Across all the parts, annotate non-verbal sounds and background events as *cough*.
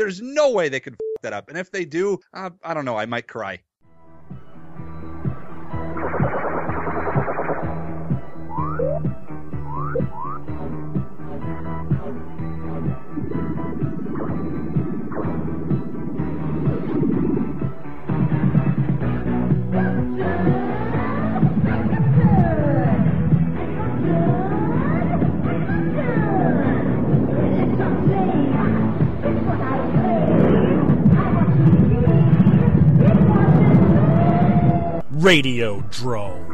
There's no way they could f- that up. And if they do, uh, I don't know. I might cry. Radiodrome.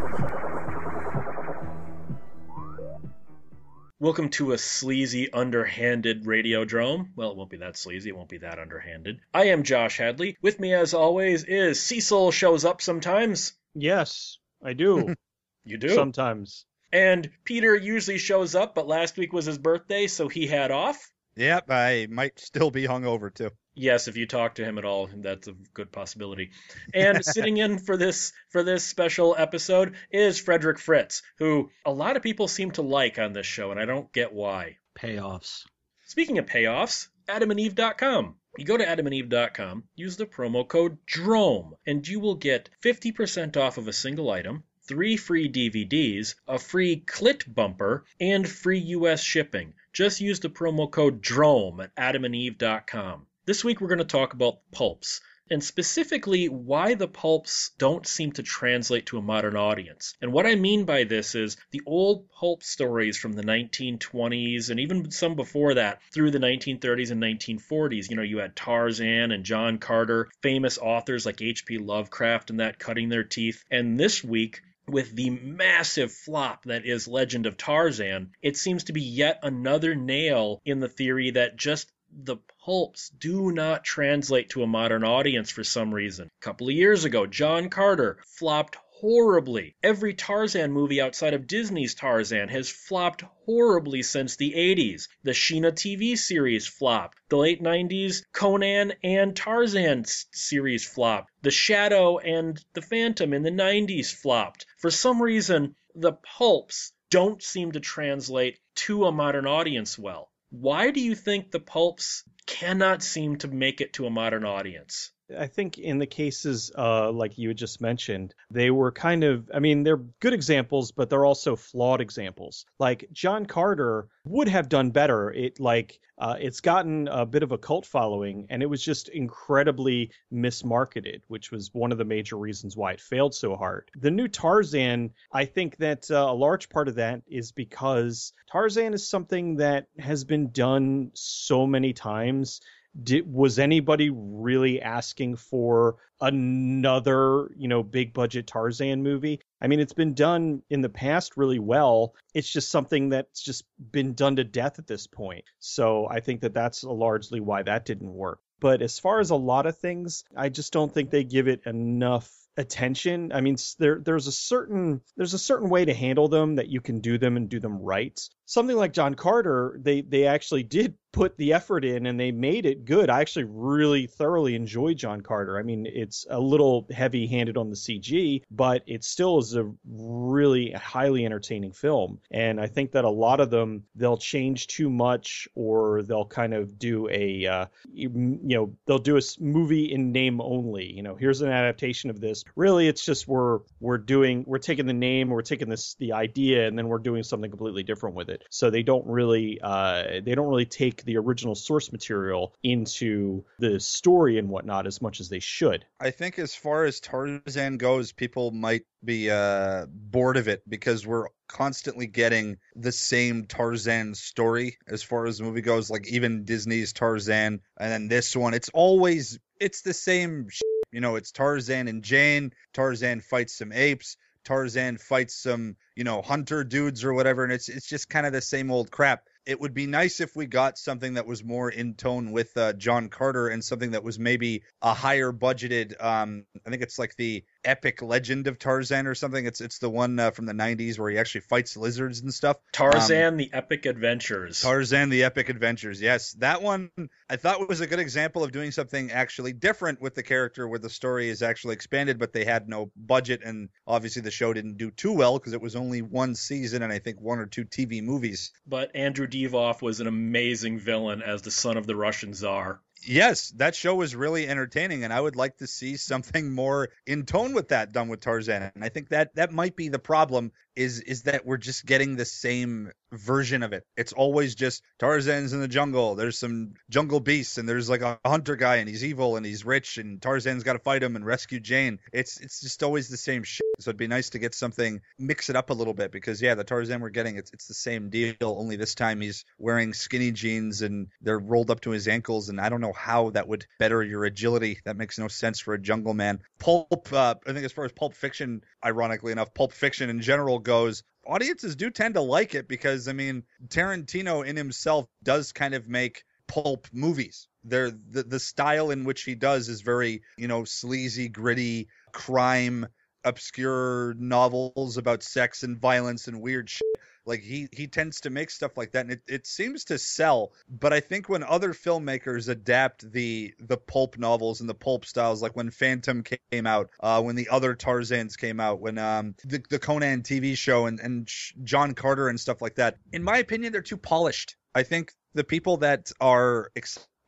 Welcome to a sleazy, underhanded Radiodrome. Well, it won't be that sleazy. It won't be that underhanded. I am Josh Hadley. With me, as always, is Cecil. Shows up sometimes. Yes, I do. *laughs* You do. Sometimes. And Peter usually shows up, but last week was his birthday, so he had off. Yep, I might still be hungover too. Yes, if you talk to him at all, that's a good possibility. And *laughs* sitting in for this for this special episode is Frederick Fritz, who a lot of people seem to like on this show, and I don't get why. Payoffs. Speaking of payoffs, adamandeve.com. You go to adamandeve.com, use the promo code DROME, and you will get 50% off of a single item, three free DVDs, a free clit bumper, and free US shipping. Just use the promo code DROME at adamandeve.com. This week we're going to talk about pulps, and specifically why the pulps don't seem to translate to a modern audience. And what I mean by this is the old pulp stories from the 1920s and even some before that through the 1930s and 1940s. You know, you had Tarzan and John Carter, famous authors like H.P. Lovecraft and that cutting their teeth. And this week, with the massive flop that is Legend of Tarzan, it seems to be yet another nail in the theory that just the pulps do not translate to a modern audience for some reason. A couple of years ago, John Carter flopped horribly. Every Tarzan movie outside of Disney's Tarzan has flopped horribly since the 80s. The Sheena TV series flopped. The late 90s Conan and Tarzan series flopped. The Shadow and The Phantom in the 90s flopped. For some reason, the pulps don't seem to translate to a modern audience well. Why do you think the pulps cannot seem to make it to a modern audience? I think in the cases uh, like you had just mentioned, they were kind of, I mean, they're good examples, but they're also flawed examples. Like John Carter would have done better. It like uh, it's gotten a bit of a cult following, and it was just incredibly mismarketed, which was one of the major reasons why it failed so hard. The new Tarzan, I think that uh, a large part of that is because Tarzan is something that has been done so many times did was anybody really asking for another you know big budget tarzan movie i mean it's been done in the past really well it's just something that's just been done to death at this point so i think that that's largely why that didn't work but as far as a lot of things i just don't think they give it enough attention. I mean, there there's a certain there's a certain way to handle them that you can do them and do them right. Something like John Carter, they they actually did put the effort in and they made it good. I actually really thoroughly enjoy John Carter. I mean, it's a little heavy-handed on the CG, but it still is a really highly entertaining film. And I think that a lot of them they'll change too much or they'll kind of do a uh, you know they'll do a movie in name only. You know, here's an adaptation of this. Really, it's just we're we're doing we're taking the name, we're taking this the idea, and then we're doing something completely different with it. So they don't really uh, they don't really take the original source material into the story and whatnot as much as they should. I think as far as Tarzan goes, people might be uh, bored of it because we're constantly getting the same Tarzan story as far as the movie goes. Like even Disney's Tarzan, and then this one, it's always it's the same. You know, it's Tarzan and Jane. Tarzan fights some apes. Tarzan fights some, you know, hunter dudes or whatever, and it's it's just kind of the same old crap. It would be nice if we got something that was more in tone with uh, John Carter and something that was maybe a higher budgeted. Um, I think it's like the epic legend of Tarzan or something. It's it's the one uh, from the '90s where he actually fights lizards and stuff. Tarzan: um, The Epic Adventures. Tarzan: The Epic Adventures. Yes, that one I thought was a good example of doing something actually different with the character, where the story is actually expanded, but they had no budget, and obviously the show didn't do too well because it was only one season and I think one or two TV movies. But Andrew Divoff was an amazing villain as the son of the Russian Tsar. Yes, that show was really entertaining, and I would like to see something more in tone with that done with Tarzan. And I think that that might be the problem is is that we're just getting the same version of it. It's always just Tarzan's in the jungle. There's some jungle beasts, and there's like a hunter guy, and he's evil, and he's rich, and Tarzan's got to fight him and rescue Jane. It's it's just always the same shit. So it'd be nice to get something mix it up a little bit because yeah, the Tarzan we're getting it's it's the same deal. Only this time he's wearing skinny jeans and they're rolled up to his ankles, and I don't know how that would better your agility. That makes no sense for a jungle man. Pulp, uh, I think as far as Pulp Fiction, ironically enough, Pulp Fiction in general goes, audiences do tend to like it because I mean Tarantino in himself does kind of make pulp movies. They're the the style in which he does is very you know sleazy, gritty crime, obscure novels about sex and violence and weird shit. Like he he tends to make stuff like that, and it, it seems to sell. But I think when other filmmakers adapt the the pulp novels and the pulp styles, like when Phantom came out, uh, when the other Tarzans came out, when um the, the Conan TV show and and John Carter and stuff like that, in my opinion, they're too polished. I think the people that are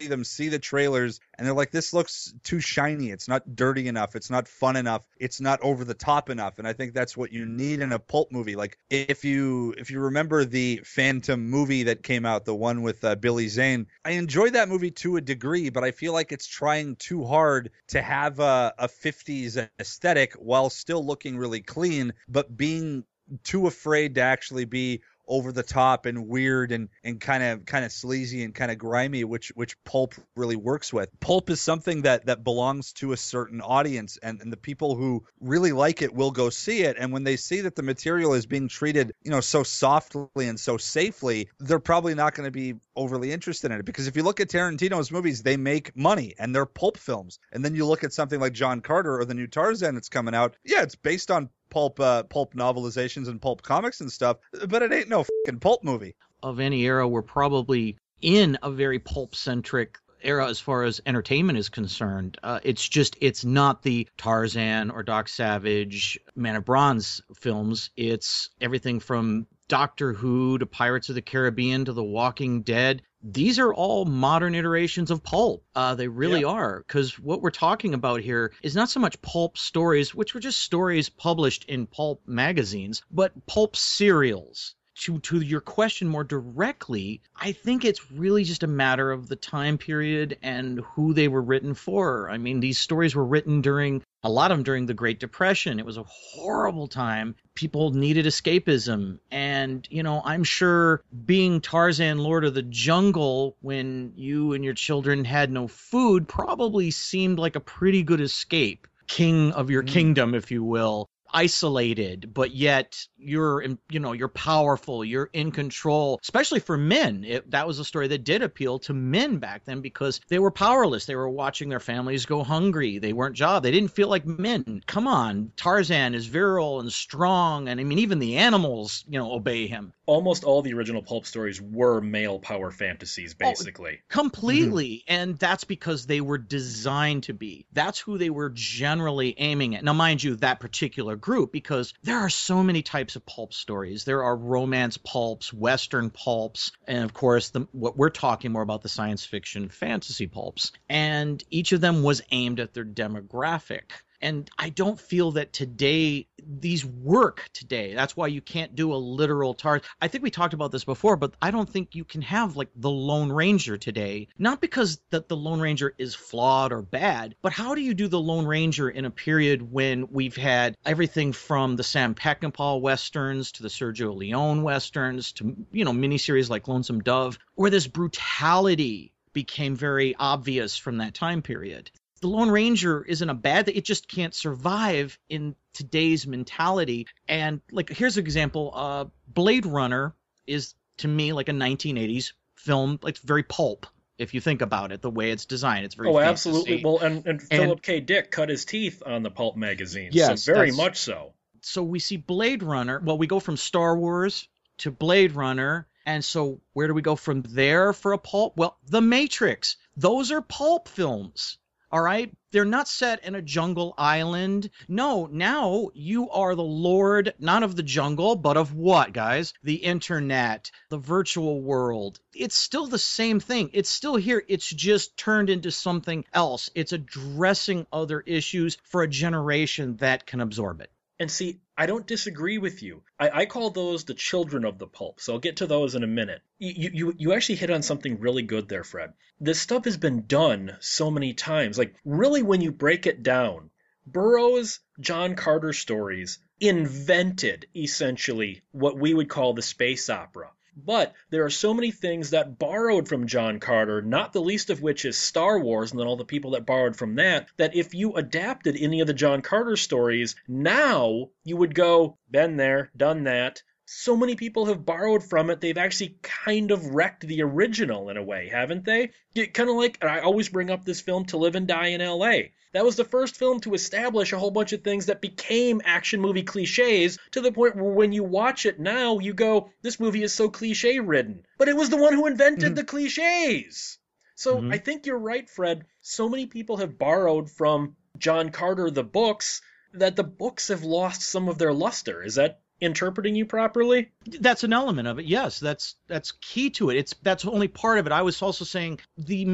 them see the trailers and they're like this looks too shiny. It's not dirty enough. It's not fun enough. It's not over the top enough. And i think that's what you need in a pulp movie. Like if you if you remember the phantom movie that came out the one with uh, billy zane i enjoyed that movie to a degree but i feel like it's trying too hard to have a, a 50s aesthetic while still looking really clean but being too afraid to actually be over the top and weird and and kind of kind of sleazy and kind of grimy which which pulp really works with. Pulp is something that that belongs to a certain audience and, and the people who really like it will go see it. And when they see that the material is being treated you know so softly and so safely they're probably not going to be overly interested in it. Because if you look at Tarantino's movies they make money and they're pulp films. And then you look at something like John Carter or the new Tarzan that's coming out yeah it's based on pulp uh, pulp novelizations and pulp comics and stuff, but it ain't no fucking pulp movie. Of any era, we're probably in a very pulp centric era as far as entertainment is concerned. Uh, it's just it's not the Tarzan or Doc Savage, Man of Bronze films. It's everything from Doctor Who to Pirates of the Caribbean to The Walking Dead. These are all modern iterations of pulp. Uh, they really yeah. are. Because what we're talking about here is not so much pulp stories, which were just stories published in pulp magazines, but pulp serials to to your question more directly, I think it's really just a matter of the time period and who they were written for. I mean, these stories were written during a lot of them during the Great Depression. It was a horrible time. People needed escapism. And, you know, I'm sure being Tarzan, Lord of the Jungle, when you and your children had no food, probably seemed like a pretty good escape. King of your mm. kingdom, if you will isolated but yet you're you know you're powerful you're in control especially for men. It, that was a story that did appeal to men back then because they were powerless. They were watching their families go hungry. They weren't job they didn't feel like men. Come on tarzan is virile and strong and i mean even the animals you know obey him. Almost all the original pulp stories were male power fantasies oh, basically. oh, completely mm-hmm. and that's because they were designed to be. That's who they were generally aiming at. Now mind you that particular group because there are so many types of pulp stories. There are romance pulps, western pulps, and of course, the, what we're talking more about the science fiction fantasy pulps. And each of them was aimed at their demographic. And I don't feel that today these work today. That's why you can't do a literal tar. I think we talked about this before, but I don't think you can have like the Lone Ranger today. Not because that the Lone Ranger is flawed or bad, but how do you do the Lone Ranger in a period when we've had everything from the Sam Peckinpah westerns to the Sergio Leone westerns to you know miniseries like Lonesome Dove, where this brutality became very obvious from that time period the Lone Ranger isn't a bad thing. It just can't survive in today's mentality. And like, here's an example. Uh, Blade Runner is to me like a 1980s film. Like very pulp. If you think about it, the way it's designed, it's very. Oh, fantasy. absolutely. Well, and, and Philip K. Dick cut his teeth on the pulp magazine. Yes, so very much so. So we see Blade Runner. Well, we go from Star Wars to Blade Runner. And so where do we go from there for a pulp? Well, The Matrix. Those are pulp films All right. They're not set in a jungle island. No, now you are the lord, not of the jungle, but of what, guys? The internet, the virtual world. It's still the same thing. It's still here. It's just turned into something else. It's addressing other issues for a generation that can absorb it. And see, I don't disagree with you. I, I, call those the children of the pulp, so I'll get to those in a minute. You, you, you actually hit on something really good there, Fred. This stuff has been done so many times. Like, really, when you break it down, Burroughs, John Carter stories invented essentially what we would call the space opera. But there are so many things that borrowed from John Carter, not the least of which is Star Wars and then all the people that borrowed from that, that if you adapted any of the John Carter stories, now you would go, been there, done that. So many people have borrowed from it, they've actually kind of wrecked the original in a way, haven't they? Kind of like, I always bring up this film To Live and Die in LA. That was the first film to establish a whole bunch of things that became action movie cliches to the point where when you watch it now, you go, this movie is so cliche ridden. But it was the one who invented mm-hmm. the cliches. So mm-hmm. I think you're right, Fred. So many people have borrowed from John Carter the books that the books have lost some of their luster. Is that interpreting you properly? That's an element of it. Yes, that's that's key to it. It's that's only part of it. I was also saying the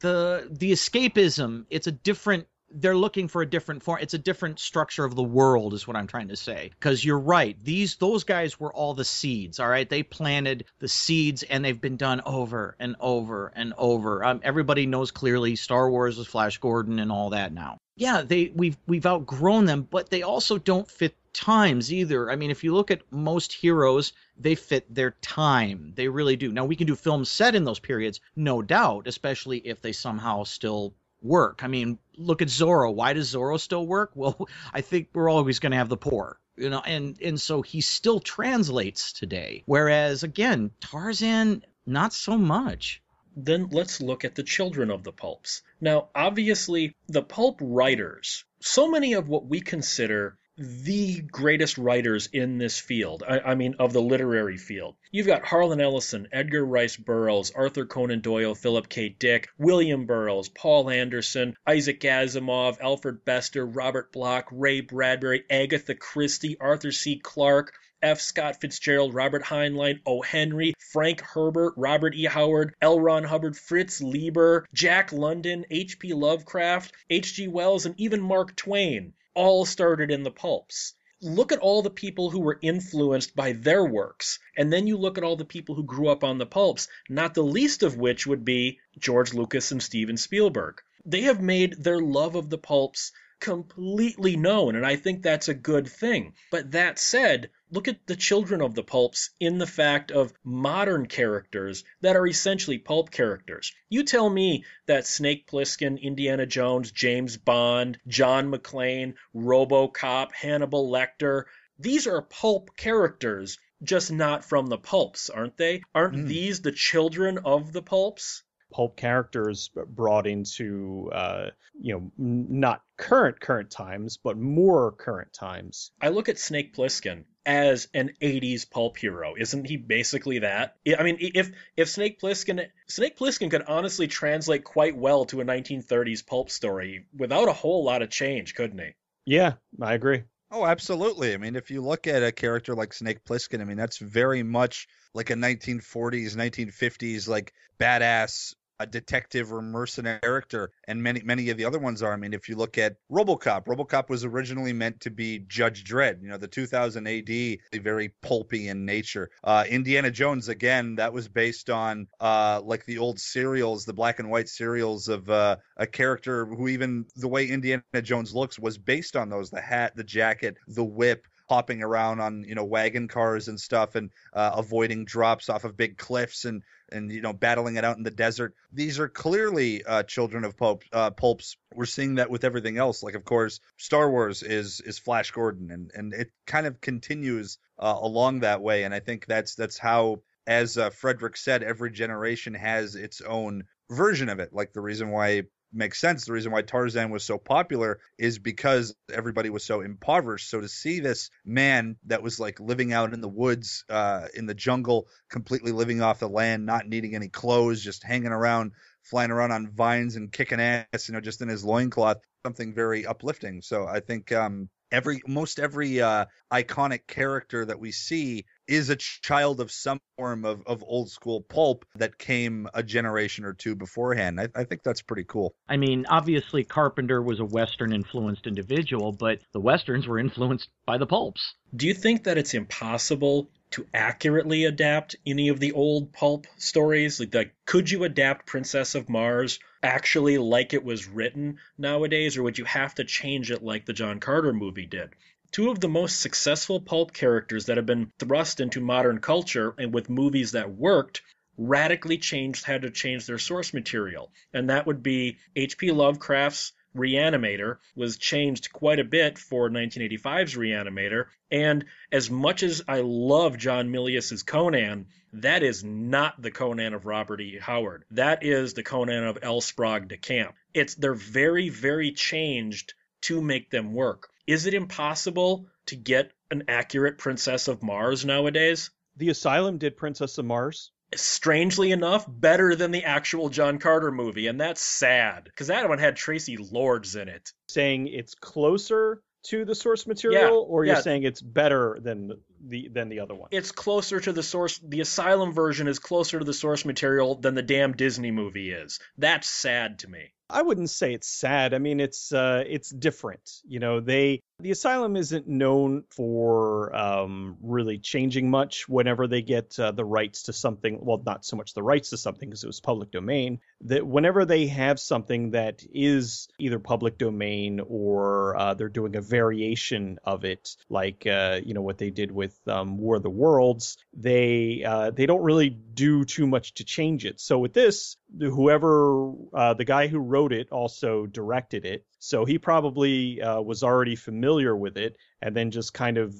the the escapism. It's a different they're looking for a different form it's a different structure of the world is what i'm trying to say because you're right these those guys were all the seeds all right they planted the seeds and they've been done over and over and over um, everybody knows clearly star wars is flash gordon and all that now yeah they we've we've outgrown them but they also don't fit times either i mean if you look at most heroes they fit their time they really do now we can do films set in those periods no doubt especially if they somehow still work. I mean, look at Zorro. Why does Zorro still work? *laughs* Well, I think we're always going to have the poor, you know, and and so he still translates today. Whereas again, Tarzan not so much. Then let's look at the children of the pulps. Now, obviously, the pulp writers, so many of what we consider the greatest writers in this field. I, I, mean, of the literary field. You've got Harlan Ellison, Edgar Rice Burroughs, Arthur Conan Doyle, Philip K. Dick, William Burroughs, Poul Anderson, Isaac Asimov, Alfred Bester, Robert Bloch, Ray Bradbury, Agatha Christie, Arthur C. Clarke. F. Scott Fitzgerald, Robert Heinlein, O. Henry, Frank Herbert, Robert E. Howard, L. Ron Hubbard, Fritz Leiber, Jack London, H. P. Lovecraft, H. G. Wells, and even Mark Twain all started in the pulps. Look at all the people who were influenced by their works, and then you look at all the people who grew up on the pulps, not the least of which would be George Lucas and Steven Spielberg. They have made their love of the pulps completely known, and I think that's a good thing. But that said, look at the children of the pulps in the fact of modern characters that are essentially pulp characters. You tell me that Snake Plissken, Indiana Jones, James Bond, John McClane, Robocop, Hannibal Lecter, these are pulp characters, just not from the pulps, aren't they? Aren't mm. these the children of the pulps? pulp characters brought into uh, you know not current current times but more current times i look at snake plissken as an 80s pulp hero. Isn't he basically that? I mean if if snake plissken snake plissken could honestly translate quite well to a 1930s pulp story without a whole lot of change couldn't he? Yeah i agree. Oh, absolutely. I mean, if you look at a character like Snake Plissken, I mean, that's very much like a 1940s, 1950s, like badass a detective or mercenary character, and many many of the other ones are. I mean, if you look at RoboCop, RoboCop was originally meant to be Judge Dredd. You know, the 2000 AD, very pulpy in nature. Uh, Indiana Jones, again, that was based on uh, like the old serials, the black and white serials of uh, a character who even the way Indiana Jones looks was based on those: the hat, the jacket, the whip hopping around on you know wagon cars and stuff and uh, avoiding drops off of big cliffs and and you know battling it out in the desert. These are clearly uh, children of pulp, uh, pulps. We're seeing that with everything else. Like of course, Star Wars is is Flash Gordon, and and it kind of continues uh, along that way. And I think that's that's how, as uh, Frederick said, every generation has its own version of it. Like the reason why makes sense. The reason why Tarzan was so popular is because everybody was so impoverished. So to see this man that was like living out in the woods, uh, in the jungle, completely living off the land, not needing any clothes, just hanging around flying around on vines and kicking ass, you know, just in his loincloth, something very uplifting. So I think um, every most every uh, iconic character that we see is a child of some form of, of old school pulp that came a generation or two beforehand. I, I think that's pretty cool. I mean, obviously Carpenter was a Western influenced individual, but the Westerns were influenced by the pulps. Do you think that it's impossible to accurately adapt any of the old pulp stories? Like, like, could you adapt Princess of Mars actually like it was written nowadays, or would you have to change it like the John Carter movie did? Two of the most successful pulp characters that have been thrust into modern culture and with movies that worked radically changed had to change their source material. And that would be H.P. Lovecraft's Reanimator was changed quite a bit for 1985's Reanimator. And as much as I love John Milius's Conan, that is not the Conan of Robert E. Howard. That is the Conan of L. Sprague de Camp. It's they're very, very changed to make them work. Is it impossible to get an accurate Princess of Mars nowadays? The Asylum did Princess of Mars. Strangely enough, better than the actual John Carter movie, and that's sad because that one had Traci Lords in it. Saying it's closer to the source material, Yeah, or you're yeah. saying it's better than the than the other one? It's closer to the source. The Asylum version is closer to the source material than the damn Disney movie is. That's sad to me. I wouldn't say it's sad. I mean, it's uh, it's different. You know, they the asylum isn't known for um, really changing much whenever they get uh, the rights to something. Well, not so much the rights to something because it was public domain. That whenever they have something that is either public domain or uh, they're doing a variation of it, like uh, you know what they did with um, War of the Worlds, they uh, they don't really do too much to change it. So with this, whoever uh, the guy who wrote it also directed it, so he probably uh, was already familiar with it, and then just kind of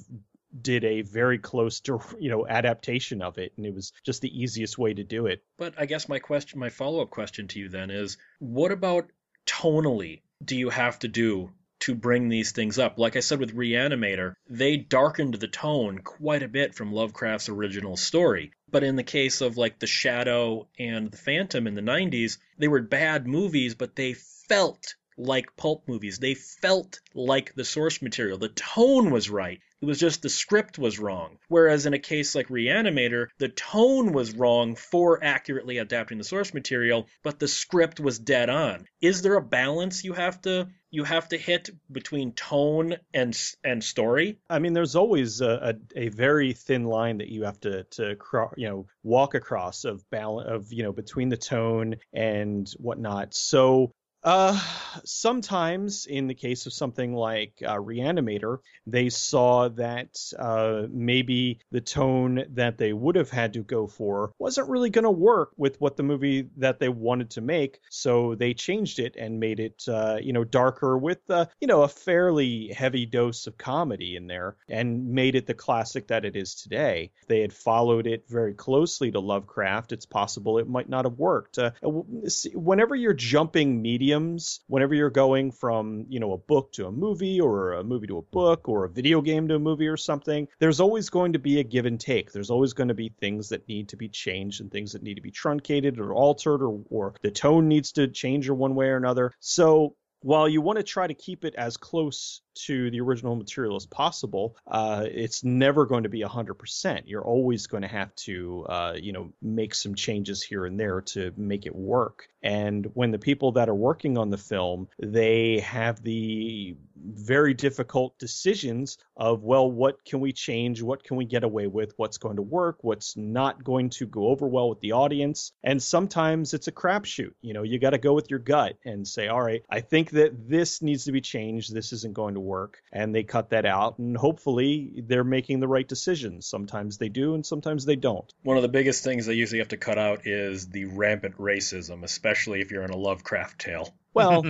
did a very close to you know adaptation of it, and it was just the easiest way to do it. But I guess my question, my follow up question to you then is, what about tonally? Do you have to do to bring these things up? Like I said with Reanimator, they darkened the tone quite a bit from Lovecraft's original story. But in the case of like The Shadow and The Phantom in the 90s, they were bad movies, but they felt like pulp movies. They felt like the source material. The tone was right. It was just the script was wrong. Whereas in a case like Reanimator, the tone was wrong for accurately adapting the source material, but the script was dead on. Is there a balance you have to you have to hit between tone and and story? I mean, there's always a, a, a very thin line that you have to to you know walk across of balance of you know between the tone and whatnot. So uh, sometimes in the case of something like uh, Reanimator, they saw that uh, maybe the tone that they would have had to go for wasn't really going to work with what the movie that they wanted to make, so they changed it and made it, uh, you know, darker with, uh, you know, a fairly heavy dose of comedy in there, and made it the classic that it is today. They had followed it very closely to Lovecraft, it's possible it might not have worked. Uh, whenever you're jumping mediums, whenever you're going from, you know, a book to a movie or a movie to a book or a video game to a movie or something, there's always going to be a give and take. There's always going to be things that need to be changed and things that need to be truncated or altered or, or the tone needs to change or one way or another. So while you want to try to keep it as close to the original material as possible, uh, it's never going to be 100%. You're always going to have to, uh, you know, make some changes here and there to make it work. And when the people that are working on the film, they have the very difficult decisions of, well, what can we change? What can we get away with? What's going to work? What's not going to go over well with the audience? And sometimes it's a crapshoot. You know, you got to go with your gut and say, all right, I think that this needs to be changed. This isn't going to work. Work and they cut that out. And hopefully they're making the right decisions. Sometimes they do, and sometimes they don't. One of the biggest things they usually have to cut out is the rampant racism, especially if you're in a Lovecraft tale. *laughs* Well,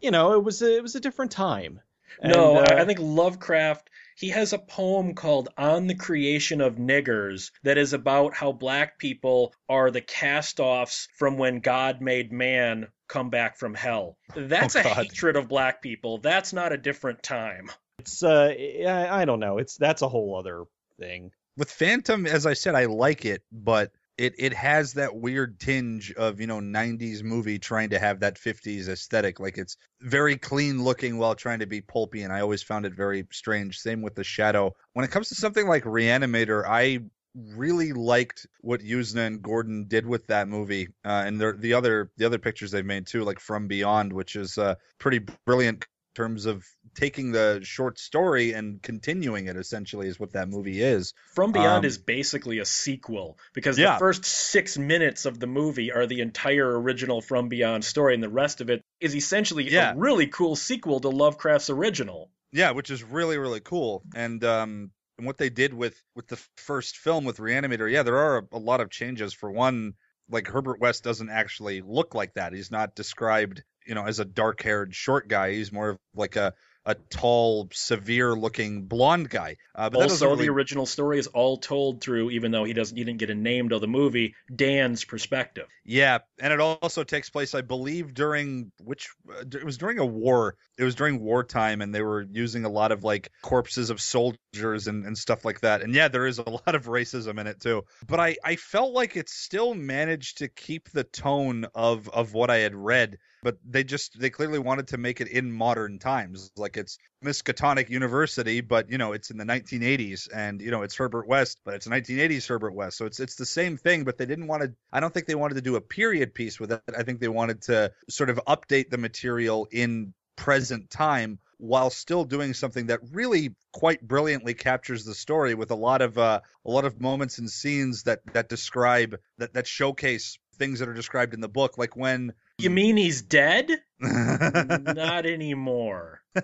you know, it was a, it was a different time. no, uh, I, I think Lovecraft. He has a poem called "On the Creation of Niggers" that is about how black people are the cast-offs from when God made man come back from hell. That's Oh, a God. hatred of black people. That's not a different time. it's uh, I, I don't know. It's that's a whole other thing. With Phantom, as I said, I like it, but it it has that weird tinge of you know 90s movie trying to have that 50s aesthetic like it's very clean looking while trying to be pulpy and i always found it very strange same with the shadow when it comes to something like reanimator i really liked what Yuzna and Gordon did with that movie, uh, and the other the other pictures they've made too, like From Beyond, which is uh, pretty brilliant in terms of taking the short story and continuing it. Essentially, is what that movie is. From Beyond um, is basically a sequel because yeah. the first six minutes of the movie are the entire original From Beyond story, and the rest of it is essentially yeah. a really cool sequel to Lovecraft's original. Yeah, which is really really cool. And um, and what they did with with the first film with Reanimator, yeah, there are a, a lot of changes. For one, like Herbert West doesn't actually look like that. He's not described, you know, as a dark-haired short guy. He's more of like a a tall, severe-looking blonde guy. Uh, but also, really... the original story is all told through, even though he doesn't, he didn't get a name to the movie, Dan's perspective. Yeah, and it also takes place, I believe, during which uh, it was during a war. It was during wartime, and they were using a lot of like corpses of soldiers and, and stuff like that. And yeah, there is a *laughs* lot of racism in it too. But I I felt like it still managed to keep the tone of of what I had read but they just they clearly wanted to make it in modern times. Like it's miskatonic university but you know it's in the 1980s and you know it's herbert west but it's 1980s herbert west. So it's it's the same thing but they didn't want to i don't think they wanted to do a period piece with it. I think they wanted to sort of update the material in present time while still doing something that really quite brilliantly captures the story with a lot of uh, a lot of moments and scenes that that describe that that showcase things that are described in the book. Like when you mean he's dead? *laughs* Not anymore. *laughs*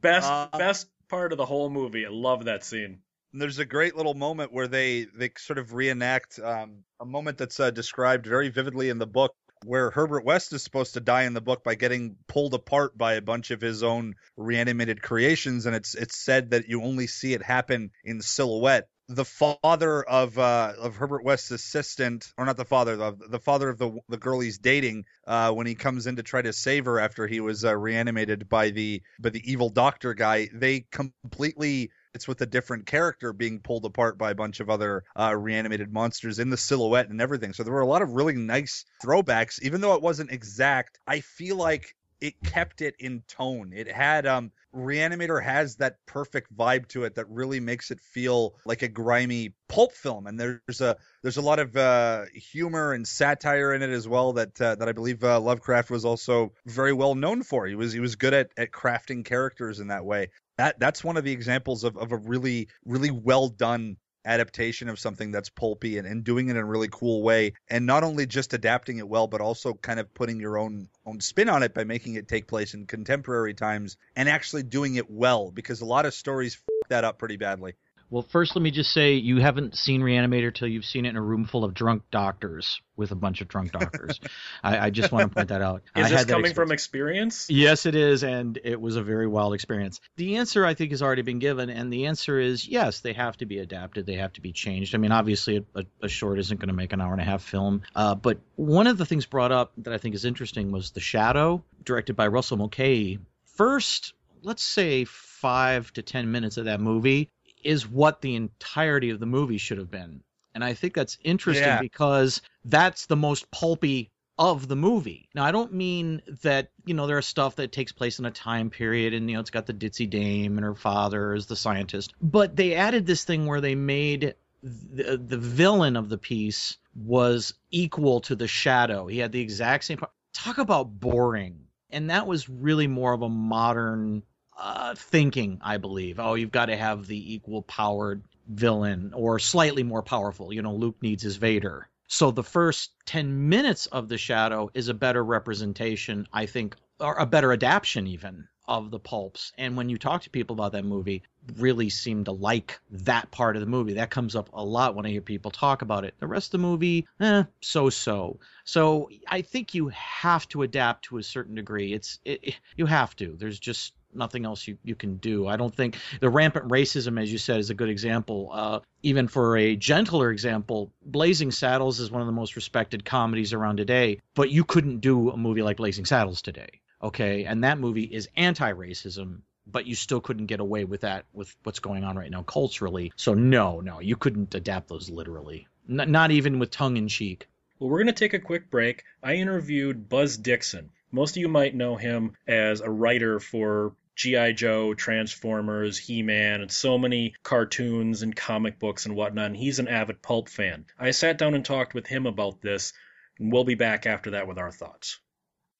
best uh, best part of the whole movie. I love that scene. There's a great little moment where they they sort of reenact um, a moment that's uh, described very vividly in the book, where Herbert West is supposed to die in the book by getting pulled apart by a bunch of his own reanimated creations, and it's it's said that you only see it happen in silhouette the father of uh, of Herbert West's assistant, or not the father, the, the father of the the girl he's dating, uh, when he comes in to try to save her after he was uh, reanimated by the by the evil doctor guy, they completely it's with a different character being pulled apart by a bunch of other uh, reanimated monsters in the silhouette and everything. So there were a lot of really nice throwbacks, even though it wasn't exact. I feel like it kept it in tone. It had um Reanimator has that perfect vibe to it that really makes it feel like a grimy pulp film and there's a there's a lot of uh, humor and satire in it as well that uh, that I believe uh, Lovecraft was also very well known for. He was he was good at at crafting characters in that way. That that's one of the examples of of a really really well done adaptation of something that's pulpy and, and doing it in a really cool way. And not only just adapting it well but also kind of putting your own own spin on it by making it take place in contemporary times and actually doing it well because a lot of stories f- that up pretty badly well, first, let me just say you haven't seen Reanimator till you've seen it in a room full of drunk doctors with a bunch of drunk doctors. *laughs* I, I, just want to point that out. Is I this coming experience. from experience? Yes, it is, and it was a very wild experience. The answer, I think, has already been given, and the answer is yes, they have to be adapted. They have to be changed. I mean, obviously, a, a short isn't going to make an hour and a half film, uh, but one of the things brought up that I think is interesting was The Shadow, directed by Russell Mulcahy. First, let's say five to ten minutes of that movie is what the entirety of the movie should have been. And I think that's interesting yeah. because that's the most pulpy of the movie. Now, I don't mean that, you know, there are stuff that takes place in a time period and, you know, it's got the ditzy dame and her father as the scientist. But they added this thing where they made the, the villain of the piece was equal to the shadow. He had the exact same. Talk about boring. And that was really more of a modern uh, thinking, I believe. Oh, you've got to have the equal powered villain or slightly more powerful. You know, Luke needs his Vader. So the first 10 minutes of The Shadow is a better representation, I think, or a better adaptation even of the pulps. And when you talk to people about that movie, really seem to like that part of the movie. That comes up a lot when I hear people talk about it. The rest of the movie, eh, so so. So I think you have to adapt to a certain degree. It's it, it, you have to. There's just nothing else you, you can do. I don't think the rampant racism, as you said, is a good example. Uh, even for a gentler example, Blazing Saddles is one of the most respected comedies around today, but you couldn't do a movie like Blazing Saddles today. Okay, and that movie is anti-racism but you still couldn't get away with that with what's going on right now culturally. So no, no, you couldn't adapt those literally. N- not even with tongue in cheek. Well, we're going to take a quick break. I interviewed Buzz Dixon. Most of you might know him as a writer for G.I. Joe, Transformers, He Man, and so many cartoons and comic books and whatnot. And he's an avid pulp fan. I sat down and talked with him about this, and we'll be back after that with our thoughts.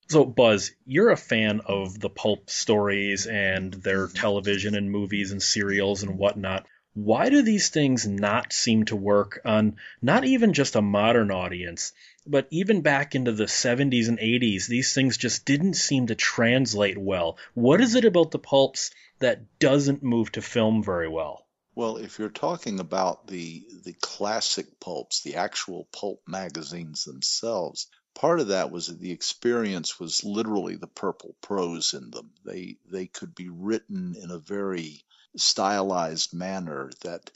So, Buzz, you're a fan of the pulp stories and their television and movies and serials and whatnot. Why do these things not seem to work on not even just a modern audience, but even back into the 70s and 80s? These things just didn't seem to translate well. What is it about the pulps that doesn't move to film very well? Well, if you're talking about the the classic pulps, the actual pulp magazines themselves, part of that was that the experience was literally the purple prose in them. They they could be written in a very stylized manner that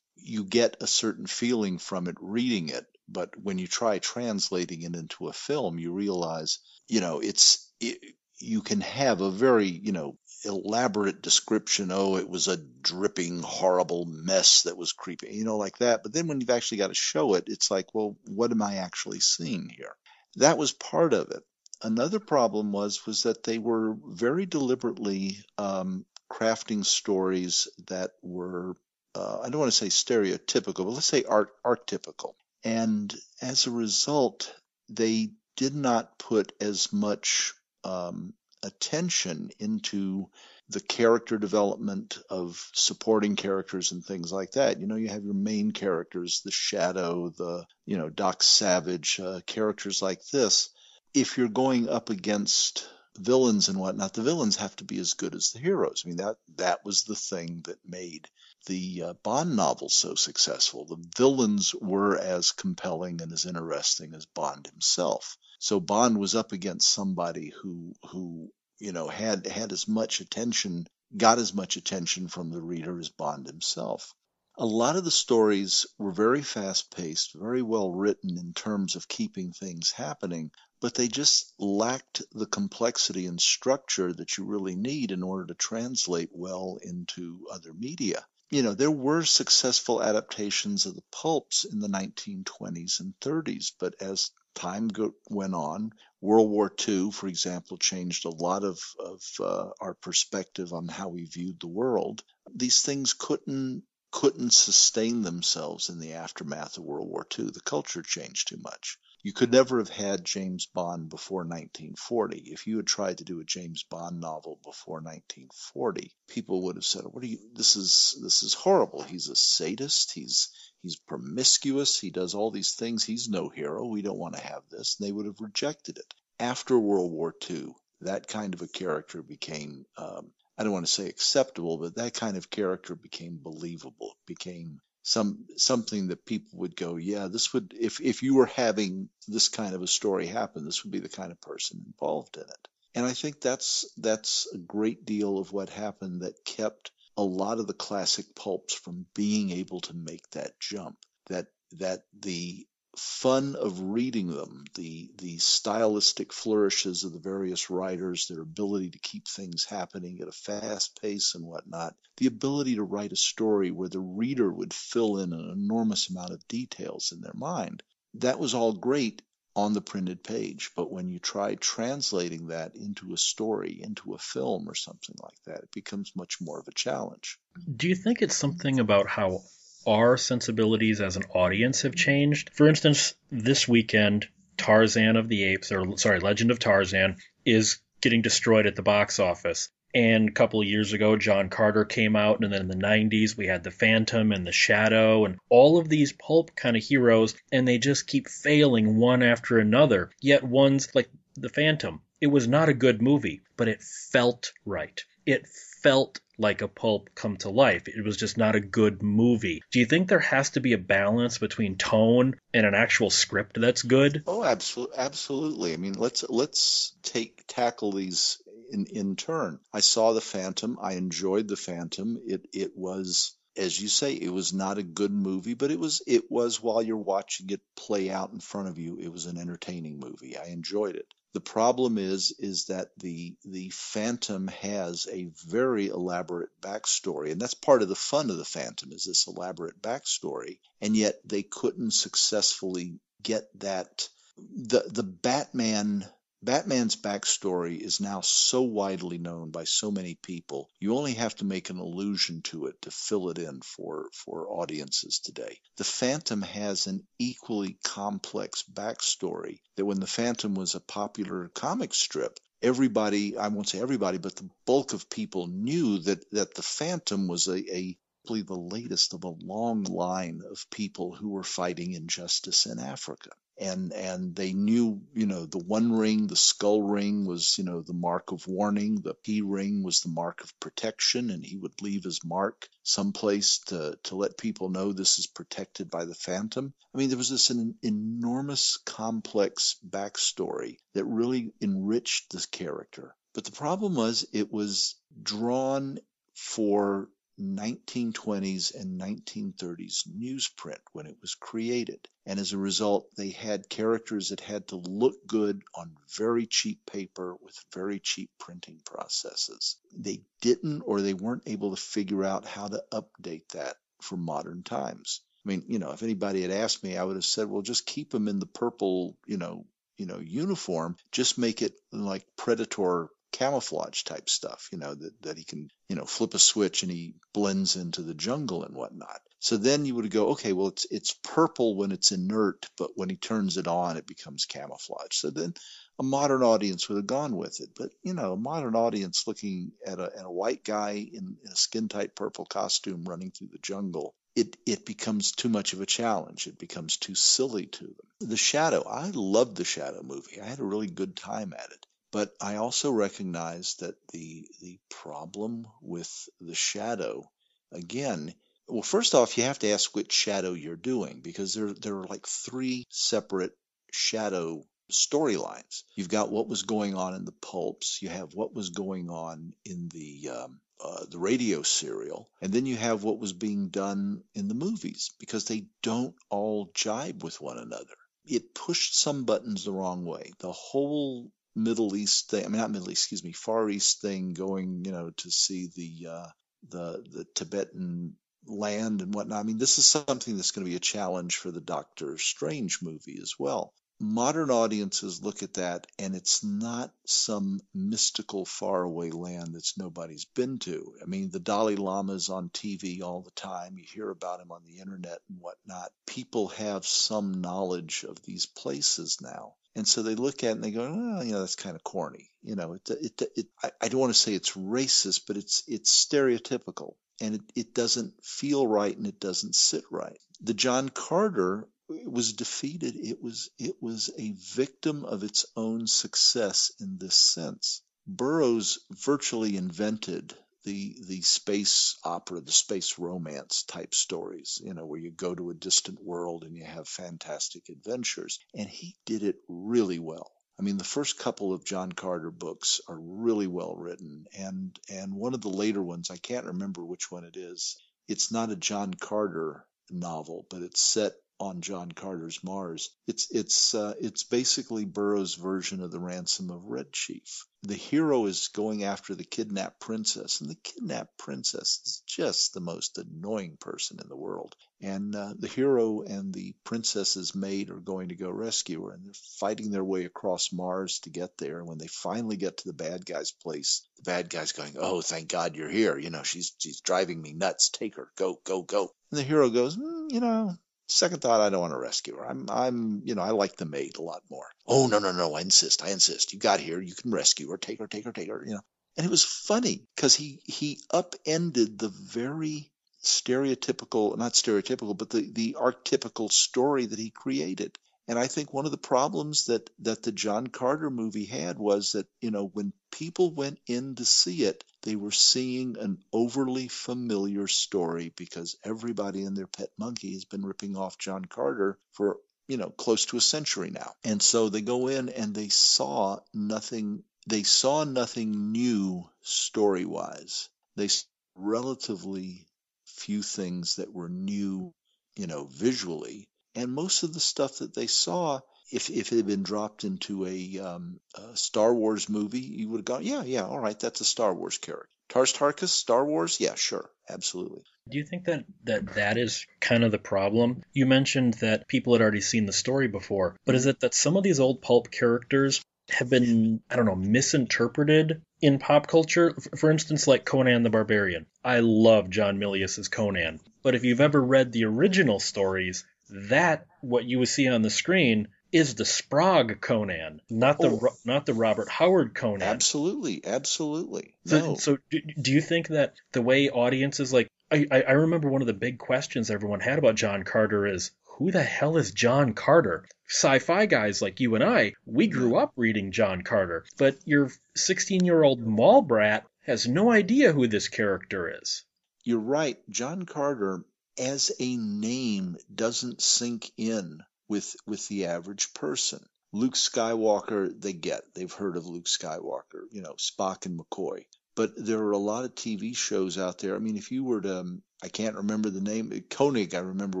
you get a certain feeling from it reading it, but when you try translating it into a film, you realize, you know, it's it, you can have a very, you know, elaborate description. Oh, it was a dripping, horrible mess that was creeping you know, like that. But then when you've actually got to show it, it's like, well, what am I actually seeing here? That was part of it. Another problem was was that they were very deliberately um, crafting stories that were uh, I don't want to say stereotypical, but let's say art archetypical. And as a result, they did not put as much um, attention into the character development of supporting characters and things like that. You know, you have your main characters, the Shadow, the, you know, Doc Savage, uh, characters like this. If you're going up against villains and whatnot, the villains have to be as good as the heroes. I mean, that, that was the thing that made the uh, Bond novels so successful. The villains were as compelling and as interesting as Bond himself. So Bond was up against somebody who who you know had had as much attention, got as much attention from the reader as Bond himself. A lot of the stories were very fast paced, very well written in terms of keeping things happening, but they just lacked the complexity and structure that you really need in order to translate well into other media. You know, there were successful adaptations of the pulps in the 1920s and 30s, but as time go, went on. World War II, for example, changed a lot of, of uh, our perspective on how we viewed the world. These things couldn't couldn't sustain themselves in the aftermath of World War II. The culture changed too much. You could never have had James Bond before 1940. If you had tried to do a James Bond novel before 1940, people would have said, "What are you? This is this is horrible. He's a sadist. He's He's promiscuous. He does all these things. He's no hero. We don't want to have this. And they would have rejected it. After World War II, that kind of a character became, um, I don't want to say acceptable, but that kind of character became believable, became some something that people would go, yeah, this would if if you were having this kind of a story happen, this would be the kind of person involved in it. And I think that's that's a great deal of what happened that kept a lot of the classic pulps from being able to make that jump. That that the fun of reading them, the the stylistic flourishes of the various writers, their ability to keep things happening at a fast pace and whatnot, the ability to write a story where the reader would fill in an enormous amount of details in their mind. That was all great on the printed page. But when you try translating that into a story, into a film or something like that, it becomes much more of a challenge. Do you think it's something about how our sensibilities as an audience have changed? For instance, this weekend, Tarzan of the Apes, or sorry, Legend of Tarzan, is getting destroyed at the box office. And a couple of years ago, John Carter came out, and then in the 90s, we had The Phantom and The Shadow, and all of these pulp kind of heroes, and they just keep failing one after another. Yet one's like The Phantom. It was not a good movie, but it felt right. It felt like a pulp come to life. It was just not a good movie. Do you think there has to be a balance between tone and an actual script that's good? Oh, absolutely, absolutely. I mean, let's let's take tackle these in, in turn. I saw the Phantom. I enjoyed the Phantom. It it was as you say, it was not a good movie, but it was it was while you're watching it play out in front of you, it was an entertaining movie. I enjoyed it. The problem is is that the the Phantom has a very elaborate backstory, and that's part of the fun of the Phantom is this elaborate backstory, and yet they couldn't successfully get that the the Batman Batman's backstory is now so widely known by so many people, you only have to make an allusion to it to fill it in for, for audiences today. The Phantom has an equally complex backstory that when the Phantom was a popular comic strip, everybody, I won't say everybody, but the bulk of people knew that, that the Phantom was a, a the latest of a long line of people who were fighting injustice in Africa and and they knew you know the one ring the skull ring was you know the mark of warning the p ring was the mark of protection and he would leave his mark someplace to to let people know this is protected by the phantom. I mean there was this an enormous complex backstory that really enriched this character. But the problem was it was drawn for 1920s and 1930s newsprint when it was created. And as a result, they had characters that had to look good on very cheap paper with very cheap printing processes. They didn't or they weren't able to figure out how to update that for modern times. I mean, you know, if anybody had asked me, I would have said, well, just keep them in the purple, you know, you know, uniform. Just make it like Predator camouflage type stuff, you know, that, that he can, you know, flip a switch and he blends into the jungle and whatnot. So then you would go, okay, well, it's it's purple when it's inert, but when he turns it on, it becomes camouflage. So then a modern audience would have gone with it. But you know, a modern audience looking at a, at a white guy in, in a skin tight purple costume running through the jungle, it it becomes too much of a challenge. It becomes too silly to them. The Shadow, I loved the Shadow movie. I had a really good time at it. But I also recognize that the the problem with the shadow, again, well, first off, you have to ask which shadow you're doing because there there are like three separate shadow storylines. You've got what was going on in the pulps, you have what was going on in the um, uh, the radio serial, and then you have what was being done in the movies because they don't all jibe with one another. It pushed some buttons the wrong way. The whole Middle East thing. I mean, not Middle East, excuse me, Far East thing, going, you know, to see the uh, the the Tibetan land and whatnot. I mean, this is something that's going to be a challenge for the Doctor Strange movie as well. Modern audiences look at that, and it's not some mystical faraway land that's nobody's been to. I mean, the Dalai Lama is on TV all the time. You hear about him on the internet and whatnot. People have some knowledge of these places now. And so they look at it and they go, well, you know, that's kind of corny. You know, it, it, it, I, I don't want to say it's racist, but it's, it's stereotypical and it, it doesn't feel right and it doesn't sit right. The John Carter was defeated. It was, it was a victim of its own success in this sense. Burroughs virtually invented the the space opera, the space romance type stories, you know, where you go to a distant world and you have fantastic adventures. And he did it really well. I mean, the first couple of John Carter books are really well written, and and one of the later ones, I can't remember which one it is. It's not a John Carter novel, but it's set on John Carter's Mars. It's it's uh, it's basically Burroughs' version of the Ransom of Red Chief. The hero is going after the kidnapped princess, and the kidnapped princess is just the most annoying person in the world. And uh, the hero and the princess's maid are going to go rescue her, and they're fighting their way across Mars to get there. And when they finally get to the bad guy's place, the bad guy's going, "Oh, thank God you're here! You know, she's she's driving me nuts. Take her, go, go, go." And the hero goes, mm, "You know, Second thought, I don't want to rescue her. I'm, I'm, you know, I like the maid a lot more. Oh, no, no, no. I insist. I insist. You got here. You can rescue her. Take her, take her, take her, you know. And it was funny because he, he upended the very stereotypical, not stereotypical, but the, the archetypical story that he created. And I think one of the problems that, that the John Carter movie had was that, you know, when people went in to see it, they were seeing an overly familiar story because everybody and their pet monkey has been ripping off John Carter for, you know, close to a century now. And so they go in and they saw nothing, they saw nothing new story wise. They relatively few things that were new, you know, visually and most of the stuff that they saw, if if it had been dropped into a, um, a Star Wars movie, you would have gone, yeah, yeah, all right, that's a Star Wars character. Tars Tarkas, Star Wars, yeah, sure, absolutely. Do you think that, that that is kind of the problem? You mentioned that people had already seen the story before, but is it that some of these old pulp characters have been, I don't know, misinterpreted in pop culture? For instance, like Conan the Barbarian. I love John Milius's Conan, but if you've ever read the original stories, that what you would see on the screen is the Sprague Conan, not the oh. not the Robert Howard Conan. Absolutely, absolutely. So, so do, do you think that the way audiences like I, I remember one of the big questions everyone had about John Carter is who the hell is John Carter? Sci-fi guys like you and I, we grew up reading John Carter, but your 16-year-old mall brat has no idea who this character is. You're right. John Carter as a name doesn't sink in with with the average person. Luke Skywalker, they get. They've heard of Luke Skywalker, you know, Spock and McCoy. But there are a lot of TV shows out there. I mean, if you were to, um, I can't remember the name. Koenig, I remember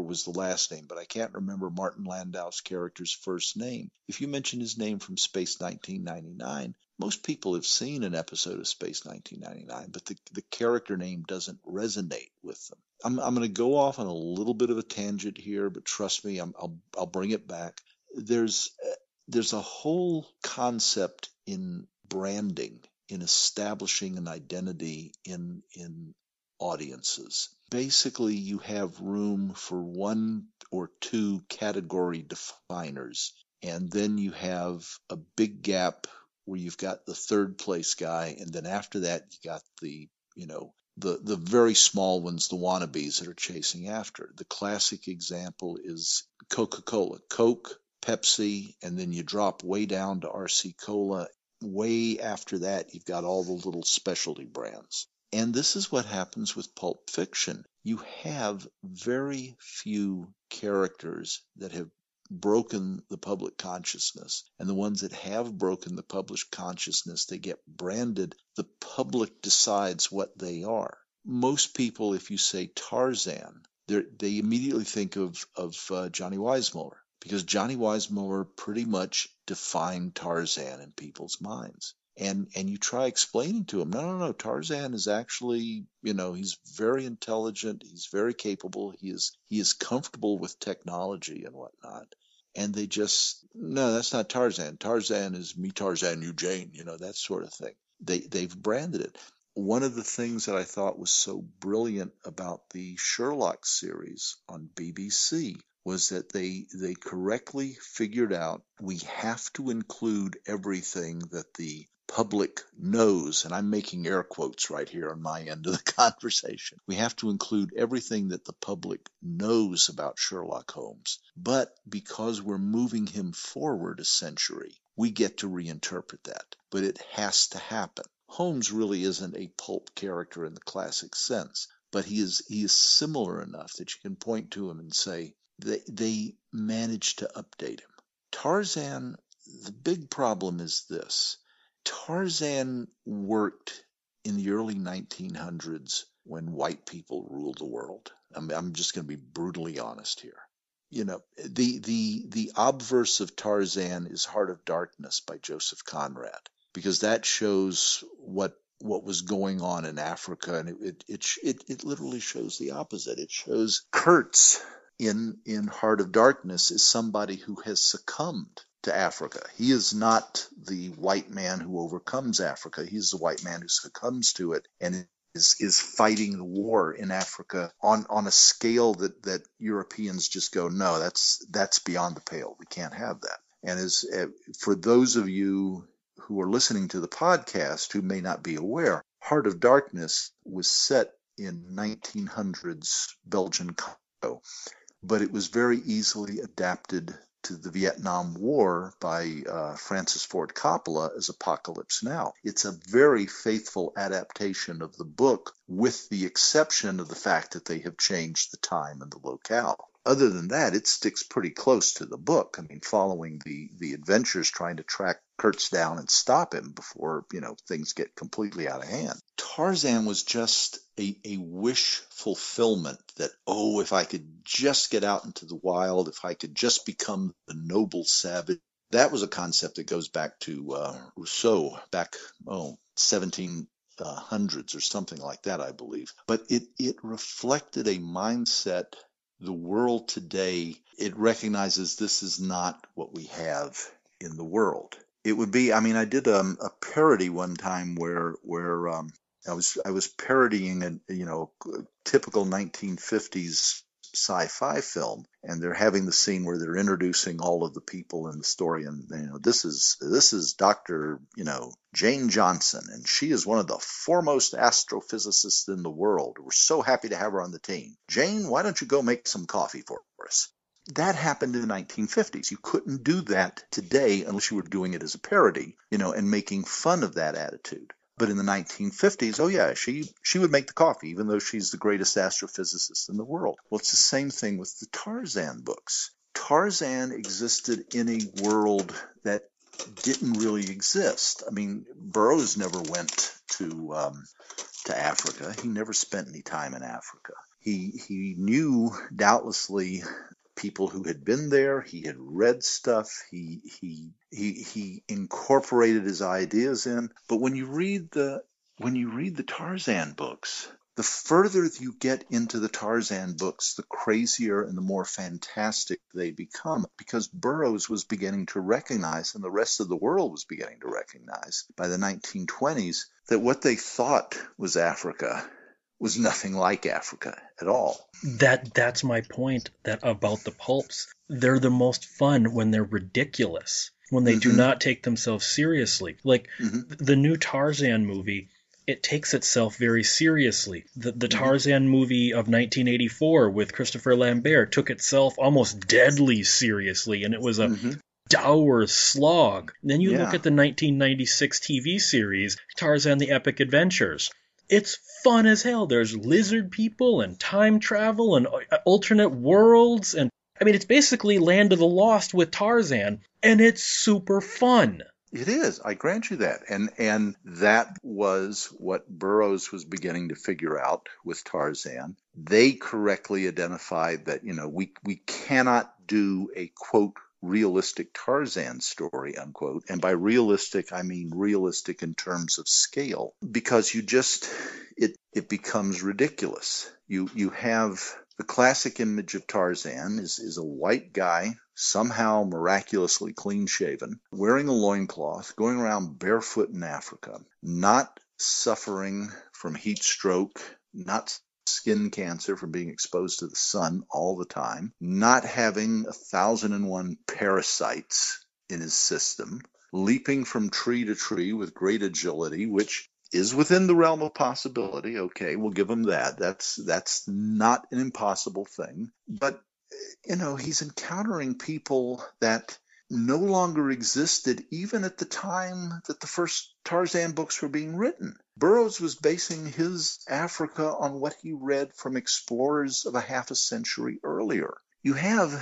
was the last name, but I can't remember Martin Landau's character's first name. If you mention his name from Space 1999, most people have seen an episode of Space 1999, but the, the character name doesn't resonate with them. I'm, I'm going to go off on a little bit of a tangent here, but trust me, i will I'll bring it back. There's uh, there's a whole concept in branding, in establishing an identity in in audiences. Basically, you have room for one or two category definers, and then you have a big gap where you've got the third place guy, and then after that you got the you know the the very small ones, the wannabes that are chasing after. The classic example is Coca-Cola, Coke, Pepsi, and then you drop way down to RC Cola. Way after that, you've got all the little specialty brands. And this is what happens with pulp fiction. You have very few characters that have broken the public consciousness. And the ones that have broken the public consciousness, they get branded. The public decides what they are. Most people, if you say Tarzan, they immediately think of, of uh, Johnny Weissmuller because Johnny Weissmuller pretty much defined Tarzan in people's minds. And, and you try explaining to them, no, no, no, Tarzan is actually, you know, he's very intelligent, he's very capable, he is he is comfortable with technology and whatnot and they just no, that's not Tarzan. Tarzan is me, Tarzan, you, Jane. You know that sort of thing. They they've branded it. One of the things that I thought was so brilliant about the Sherlock series on BBC was that they they correctly figured out we have to include everything that the public knows, and I'm making air quotes right here on my end of the *laughs* conversation. We have to include everything that the public knows about Sherlock Holmes. But because we're moving him forward a century, we get to reinterpret that. But it has to happen. Holmes really isn't a pulp character in the classic sense, but he is he is similar enough that you can point to him and say they they managed to update him. Tarzan, the big problem is this Tarzan worked in the early 1900s when white people ruled the world. I'm, I'm just going to be brutally honest here. You know, the the the obverse of Tarzan is Heart of Darkness by Joseph Conrad because that shows what what was going on in Africa, and it it it, it, it literally shows the opposite. It shows Kurtz in in Heart of Darkness is somebody who has succumbed to Africa. He is not the white man who overcomes Africa. He's the white man who succumbs to it and is, is fighting the war in Africa on, on a scale that, that Europeans just go, no, that's that's beyond the pale. We can't have that. And as uh, for those of you who are listening to the podcast who may not be aware, Heart of Darkness was set in 1900s Belgian Congo, but it was very easily adapted to the Vietnam War by uh, Francis Ford Coppola as Apocalypse Now. It's a very faithful adaptation of the book, with the exception of the fact that they have changed the time and the locale. Other than that, it sticks pretty close to the book. I mean, following the the adventures trying to track Kurtz down and stop him before you know things get completely out of hand. Tarzan was just a, a wish fulfillment that, oh, if I could just get out into the wild, if I could just become the noble savage. That was a concept that goes back to uh, Rousseau, back, oh, 1700s or something like that, I believe. But it, it reflected a mindset the world today, it recognizes this is not what we have in the world. It would be, I mean, I did um, a parody one time where where um, I was I was parodying a you know typical 1950s sci-fi film and they're having the scene where they're introducing all of the people in the story and you know this is this is Dr. you know Jane Johnson and she is one of the foremost astrophysicists in the world. We're so happy to have her on the team. Jane, why don't you go make some coffee for us? That happened in the 1950s. You couldn't do that today unless you were doing it as a parody, you know, and making fun of that attitude. But in the 1950s, oh yeah, she she would make the coffee, even though she's the greatest astrophysicist in the world. Well, it's the same thing with the Tarzan books. Tarzan existed in a world that didn't really exist. I mean, Burroughs never went to um, to Africa. He never spent any time in Africa. He he knew doubtlessly people who had been there. He had read stuff. He he he he incorporated his ideas in. But when you read the when you read the Tarzan books, the further you get into the Tarzan books, the crazier and the more fantastic they become because Burroughs was beginning to recognize, and the rest of the world was beginning to recognize by the 1920s, that what they thought was Africa was nothing like Africa at all. That that's my point that about the pulps. They're the most fun when they're ridiculous, when they mm-hmm. do not take themselves seriously. Like mm-hmm. the new Tarzan movie, it takes itself very seriously. The, the mm-hmm. Tarzan movie of 1984 with Christopher Lambert took itself almost deadly seriously, and it was a mm-hmm. dour slog. Then you yeah. look at the 1996 TV series Tarzan the Epic Adventures it's fun as hell. There's lizard people and time travel and uh, alternate worlds and I mean it's basically Land of the Lost with Tarzan and it's super fun. It is. I grant you that. And and that was what Burroughs was beginning to figure out with Tarzan. They correctly identified that, you know, we we cannot do a quote realistic Tarzan story, unquote. And by realistic, I mean realistic in terms of scale, because you just, it, it becomes ridiculous. You, you have the classic image of Tarzan is, is a white guy, somehow miraculously clean shaven, wearing a loincloth, going around barefoot in Africa, not suffering from heat stroke, not skin cancer from being exposed to the sun all the time, not having a thousand and one parasites in his system, leaping from tree to tree with great agility, which is within the realm of possibility. Okay, we'll give him that. That's that's not an impossible thing. But you know, he's encountering people that no longer existed even at the time that the first Tarzan books were being written. Burroughs was basing his Africa on what he read from explorers of a half a century earlier. You have,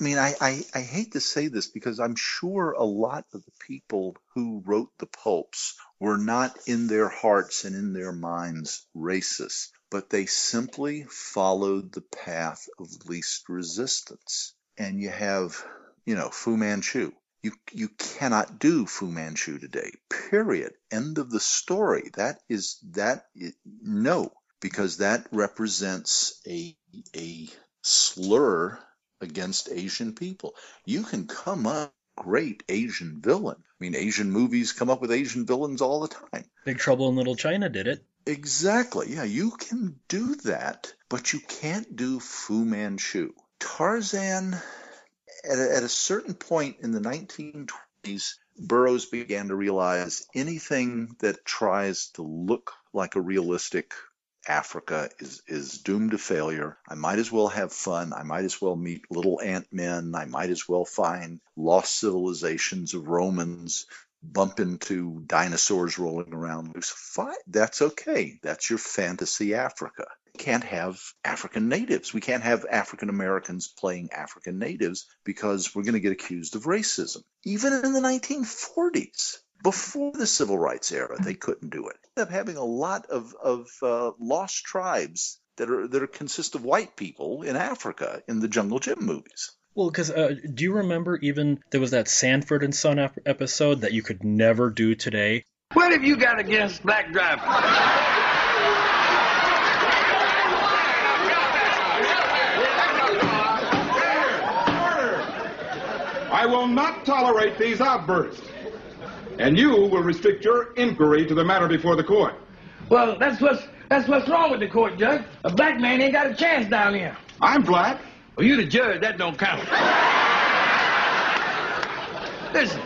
I mean, I, I, I hate to say this because I'm sure a lot of the people who wrote the pulps were not in their hearts and in their minds racist, but they simply followed the path of least resistance. And you have you know, Fu Manchu. You, you cannot do Fu Manchu today. Period. End of the story. That is that no, because that represents a a slur against Asian people. You can come up great Asian villain. I mean, Asian movies come up with Asian villains all the time. Big Trouble in Little China did it. Exactly. Yeah, you can do that, but you can't do Fu Manchu. Tarzan at a, at a certain point in the 1920s, Burroughs began to realize anything that tries to look like a realistic Africa is, is doomed to failure. I might as well have fun. I might as well meet little ant men. I might as well find lost civilizations of Romans, bump into dinosaurs rolling around loose. Fine. That's okay. That's your fantasy Africa can't have African natives. We can't have African Americans playing African natives because we're going to get accused of racism. Even in the 1940s, before the civil rights era, they couldn't do it. End up having a lot of of uh, lost tribes that are that are consist of white people in Africa in the Jungle Jim movies. Well, because uh, do you remember even there was that Sanford and Son ep- episode that you could never do today? What have you got against black drivers? I will not tolerate these outbursts. And you will restrict your inquiry to the matter before the court. Well, that's what's that's what's wrong with the court, Judge. A black man ain't got a chance down here. I'm black. Well, you the judge, that don't count. Listen,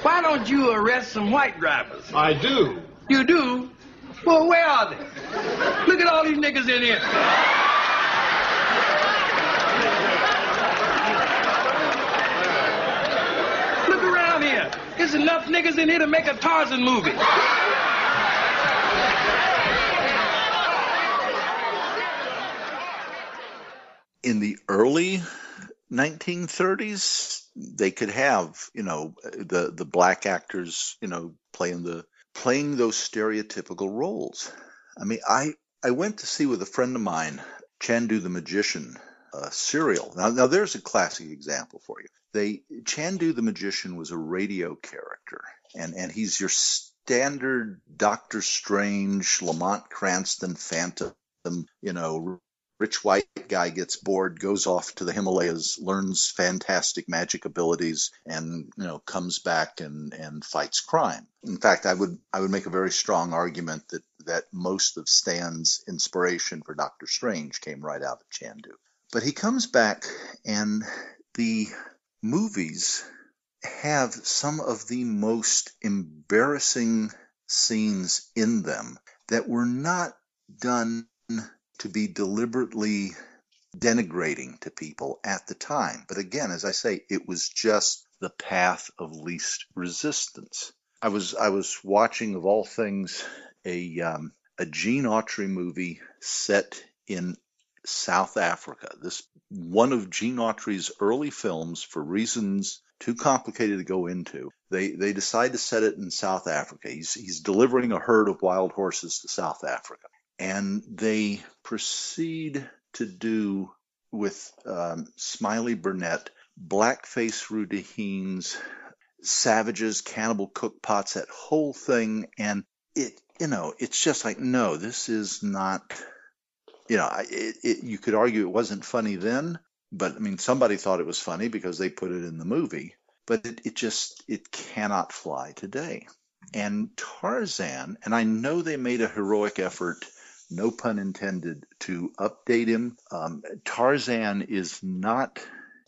why don't you arrest some white drivers? I do. You do? Well, where are they? Look at all these niggas in here. Look around here. There's enough niggas in here to make a Tarzan movie. In the early 1930s, they could have, you know, the the black actors, you know, playing the playing those stereotypical roles. I mean, I I went to see with a friend of mine, Chandu the Magician, serial. Now, now there's a classic example for you. They Chandu the Magician was a radio character, and and he's your standard Doctor Strange, Lamont Cranston Phantom, you know, rich white guy gets bored, goes off to the Himalayas, learns fantastic magic abilities, and you know comes back and and fights crime. In fact, I would I would make a very strong argument that that most of Stan's inspiration for Doctor Strange came right out of Chandu. But he comes back, and the movies have some of the most embarrassing scenes in them that were not done to be deliberately denigrating to people at the time. But again, as I say, it was just the path of least resistance. I was I was watching of all things a um, a Gene Autry movie set in South Africa. This one of Gene Autry's early films for reasons too complicated to go into. They they decide to set it in South Africa. He's he's delivering a herd of wild horses to South Africa and they proceed to do with um, Smiley Burnette, blackface Rudy Haynes, savages, cannibal cookpots, that whole thing, and it, you know, it's just like, no, this is not, you know, it, it, you could argue it wasn't funny then, but I mean, somebody thought it was funny because they put it in the movie, but it, it just, it cannot fly today. And Tarzan, and I know they made a heroic effort no pun intended, to update him. Um, Tarzan is not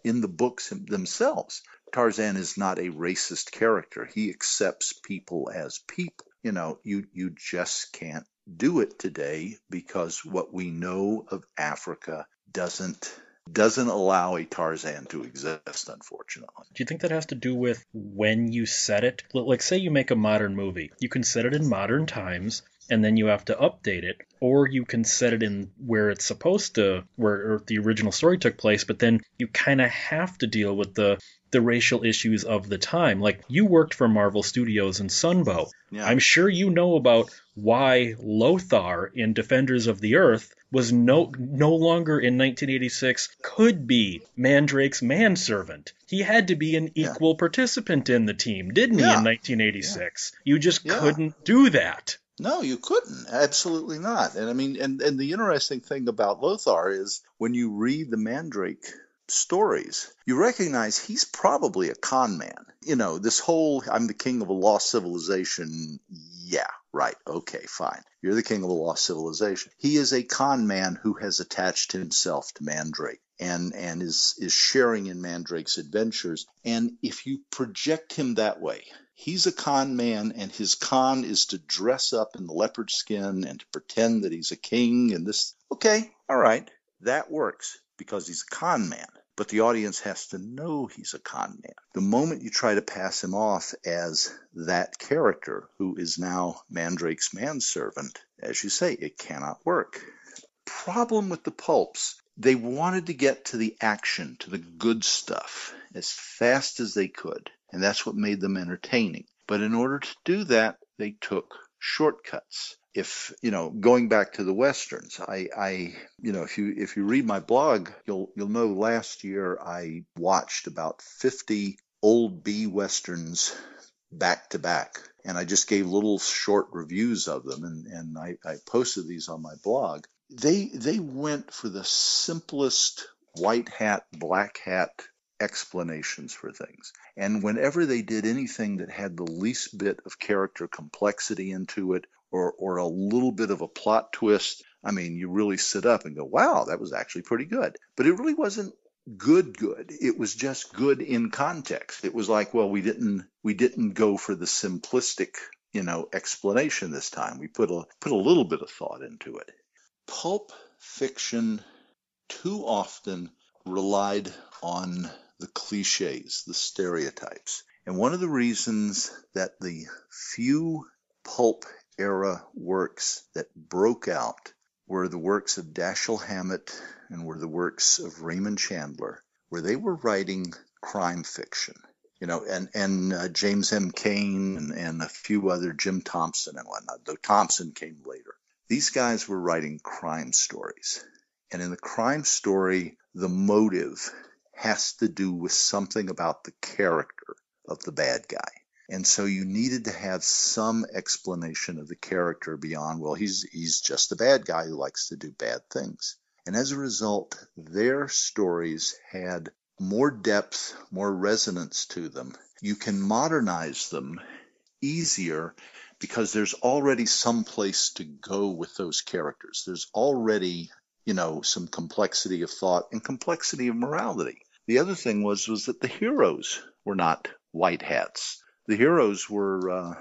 in the books themselves. Tarzan is not a racist character. He accepts people as people. You know, you you just can't do it today because what we know of Africa doesn't doesn't allow a Tarzan to exist, unfortunately. Do you think that has to do with when you set it? Like, say you make a modern movie, you can set it in modern times, and then you have to update it, or you can set it in where it's supposed to, where the original story took place, but then you kind of have to deal with the the racial issues of the time. Like you worked for Marvel Studios and Sunbow. Yeah. I'm sure you know about why Lothar in Defenders of the Earth was no no longer in 1986 could be Mandrake's manservant. He had to be an Yeah. equal participant in the team, didn't he? Yeah. In 1986, you just Yeah. couldn't do that. No, you couldn't. Absolutely not. And I mean, and, and the interesting thing about Lothar is when you read the Mandrake stories, you recognize he's probably a con man. You know, this whole I'm the king of a lost civilization. Yeah, right. Okay, fine. You're the king of a lost civilization. He is a con man who has attached himself to Mandrake and and is is sharing in Mandrake's adventures. And if you project him that way, he's a con man and his con is to dress up in the leopard skin and to pretend that he's a king and this okay all right that works because he's a con man but the audience has to know he's a con man. The moment you try to pass him off as that character who is now mandrake's manservant as you say it cannot work. Problem with the pulps they wanted to get to the action to the good stuff as fast as they could and that's what made them entertaining. But in order to do that, they took shortcuts. If you know, going back to the westerns, I, I, you know, if you if you read my blog, you'll you'll know last year I watched about 50 old B westerns back to back, and I just gave little short reviews of them, and and I, I posted these on my blog. They they went for the simplest white hat, black hat explanations for things. And whenever they did anything that had the least bit of character complexity into it or, or a little bit of a plot twist, I mean, you really sit up and go, wow, that was actually pretty good. But it really wasn't good good it was just good in context it was like well we didn't we didn't go for the simplistic you know explanation this time we put a put a little bit of thought into it pulp fiction too often relied on the cliches, the stereotypes. And one of the reasons that the few pulp era works that broke out were the works of Dashiell Hammett and were the works of Raymond Chandler, where they were writing crime fiction. You know, and and uh, James M. Cain and, and a few other Jim Thompson and whatnot. Though Thompson came later. These guys were writing crime stories, and in the crime story, the motive has to do with something about the character of the bad guy. And so you needed to have some explanation of the character beyond, well, he's, he's just a bad guy who likes to do bad things. And as a result, their stories had more depth, more resonance to them. You can modernize them easier because there's already some place to go with those characters. There's already, you know, some complexity of thought and complexity of morality. The other thing was was that the heroes were not white hats. The heroes were, uh,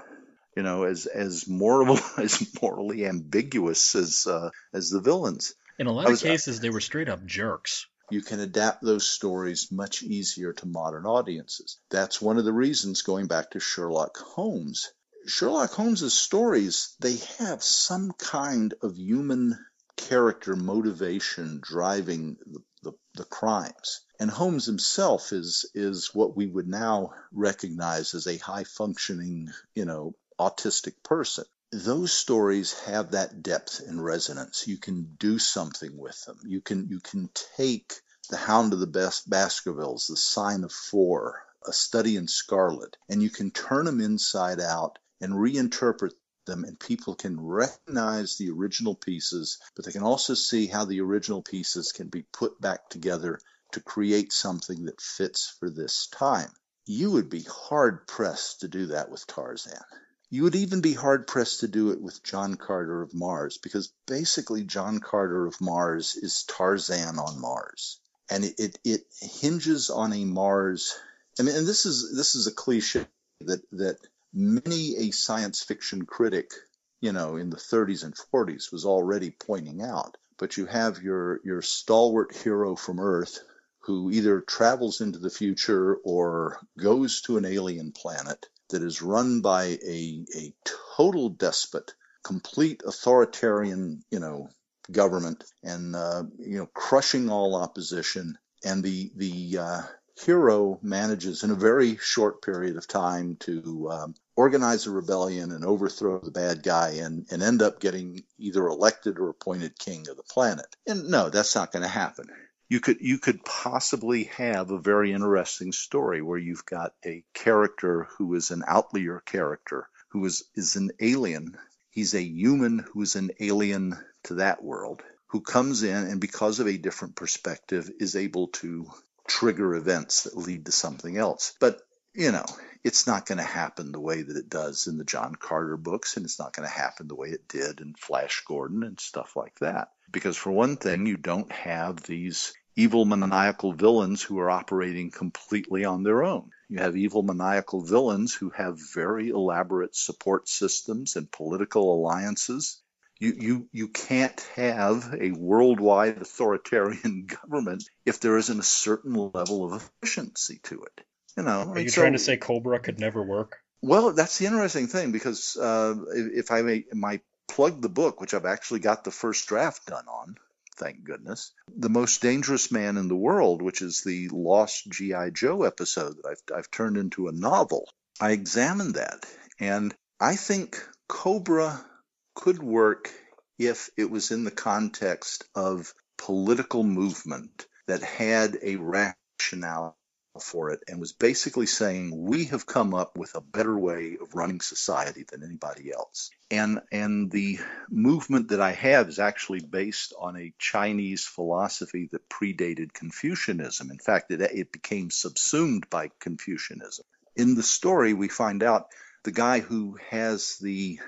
you know, as as moral *laughs* as morally ambiguous as uh, as the villains. In a lot was, of uh, cases, they were straight up jerks. You can adapt those stories much easier to modern audiences. That's one of the reasons, going back to Sherlock Holmes. Sherlock Holmes's stories, they have some kind of human character motivation driving the, the, the crimes. And Holmes himself is is what we would now recognize as a high functioning, you know, autistic person. Those stories have that depth and resonance. You can do something with them. You can you can take the Hound of the Best Baskervilles, the Sign of Four, a study in Scarlet, and you can turn them inside out and reinterpret them and people can recognize the original pieces, but they can also see how the original pieces can be put back together to create something that fits for this time. You would be hard pressed to do that with Tarzan. You would even be hard pressed to do it with John Carter of Mars because basically John Carter of Mars is Tarzan on Mars. And it, it, it hinges on a Mars. I mean, and this is this is a cliche that that many a science fiction critic, you know, in the 30s and 40s was already pointing out. But you have your your stalwart hero from Earth who either travels into the future or goes to an alien planet that is run by a, a total despot, complete authoritarian, you know, government and, uh, you know, crushing all opposition. And the, the, uh, hero manages in a very short period of time to um, organize a rebellion and overthrow the bad guy and, and end up getting either elected or appointed king of the planet. And no, that's not going to happen you could you could possibly have a very interesting story where you've got a character who is an outlier character who is is an alien he's a human who's an alien to that world who comes in and because of a different perspective is able to trigger events that lead to something else but you know it's not going to happen the way that it does in the John Carter books, and it's not going to happen the way it did in Flash Gordon and stuff like that. Because, for one thing, you don't have these evil maniacal villains who are operating completely on their own. You have evil maniacal villains who have very elaborate support systems and political alliances. You, you, you can't have a worldwide authoritarian *laughs* government if there isn't a certain level of efficiency to it. You know, are you so, trying to say Cobra could never work? Well, that's the interesting thing because uh, if, if I may, my plug the book, which I've actually got the first draft done on, thank goodness. The Most Dangerous Man in the World, which is the Lost G.I. Joe episode that I've, I've turned into a novel. I examined that, and I think Cobra could work if it was in the context of political movement that had a rationale for it and was basically saying we have come up with a better way of running society than anybody else. And and the movement that i have is actually based on a chinese philosophy that predated confucianism. In fact it, it became subsumed by confucianism. In the story we find out the guy who has the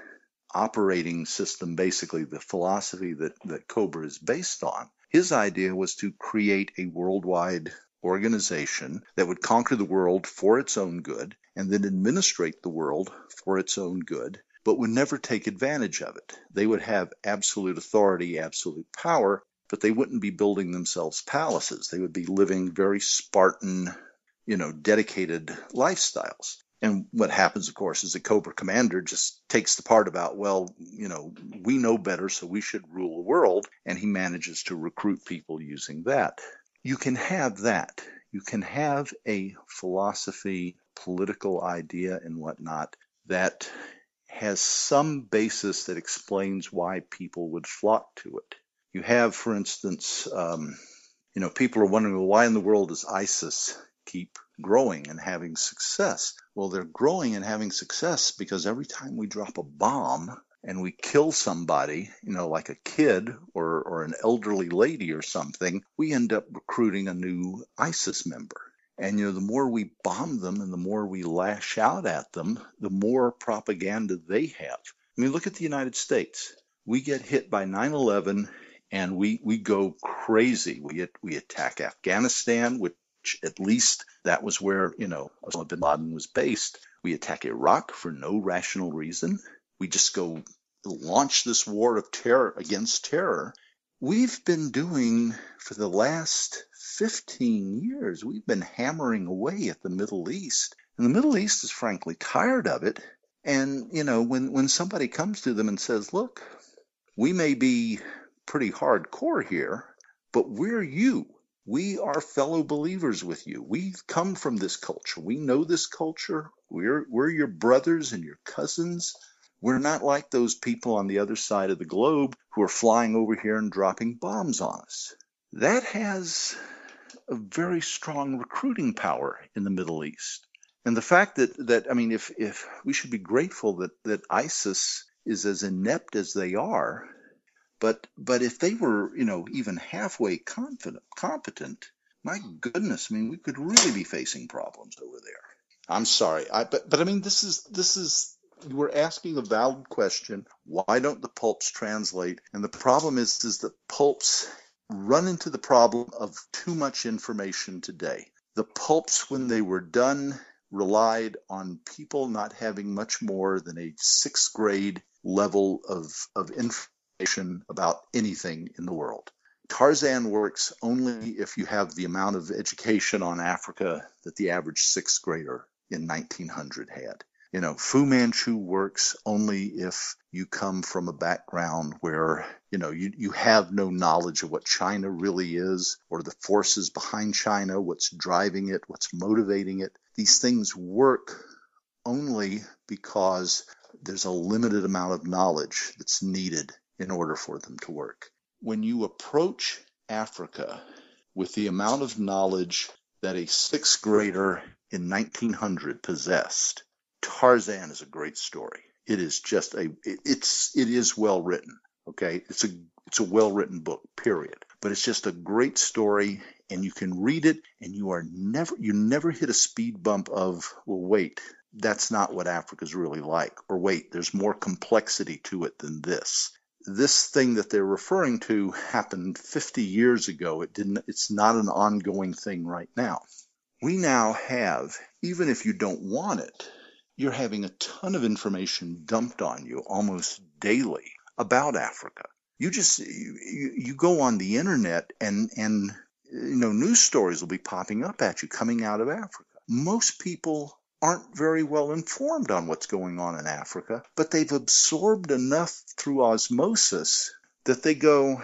operating system basically the philosophy that that cobra is based on his idea was to create a worldwide organization that would conquer the world for its own good and then administrate the world for its own good, but would never take advantage of it. They would have absolute authority, absolute power, but they wouldn't be building themselves palaces. They would be living very Spartan, you know, dedicated lifestyles. And what happens, of course, is the Cobra commander just takes the part about, well, you know, we know better, so we should rule the world. And he manages to recruit people using that you can have that. You can have a philosophy, political idea, and whatnot that has some basis that explains why people would flock to it. You have, for instance, um, you know, people are wondering, well, why in the world does ISIS keep growing and having success? Well, they're growing and having success because every time we drop a bomb, and we kill somebody, you know, like a kid or, or an elderly lady or something, we end up recruiting a new ISIS member. And, you know, the more we bomb them and the more we lash out at them, the more propaganda they have. I mean, look at the United States. We get hit by 9 11 and we, we go crazy. We, we attack Afghanistan, which at least that was where, you know, Osama bin Laden was based. We attack Iraq for no rational reason we just go launch this war of terror against terror. We've been doing for the last 15 years, we've been hammering away at the Middle East. And the Middle East is frankly tired of it. And, you know, when, when somebody comes to them and says, look, we may be pretty hardcore here, but we're you. We are fellow believers with you. We've come from this culture. We know this culture. We're, we're your brothers and your cousins. We're not like those people on the other side of the globe who are flying over here and dropping bombs on us. That has a very strong recruiting power in the Middle East. And the fact that, that I mean, if, if we should be grateful that, that ISIS is as inept as they are, but but if they were, you know, even halfway confident, competent, my goodness, I mean, we could really be facing problems over there. I'm sorry, I, but but I mean, this is this is you were asking a valid question. Why don't the pulps translate? And the problem is, is that pulps run into the problem of too much information today. The pulps, when they were done, relied on people not having much more than a sixth grade level of, of information about anything in the world. Tarzan works only if you have the amount of education on Africa that the average sixth grader in 1900 had. You know, Fu Manchu works only if you come from a background where, you know, you, you have no knowledge of what China really is or the forces behind China, what's driving it, what's motivating it. These things work only because there's a limited amount of knowledge that's needed in order for them to work. When you approach Africa with the amount of knowledge that a sixth grader in 1900 possessed, Tarzan is a great story. It is just a it's it is well written. Okay, it's a it's a well written book. Period. But it's just a great story, and you can read it, and you are never you never hit a speed bump of well wait that's not what Africa's really like, or wait there's more complexity to it than this. This thing that they're referring to happened 50 years ago. It didn't. It's not an ongoing thing right now. We now have, even if you don't want it, you're having a ton of information dumped on you almost daily about Africa. You just you, you go on the internet and and you know news stories will be popping up at you coming out of Africa. Most people aren't very well informed on what's going on in Africa, but they've absorbed enough through osmosis that they go,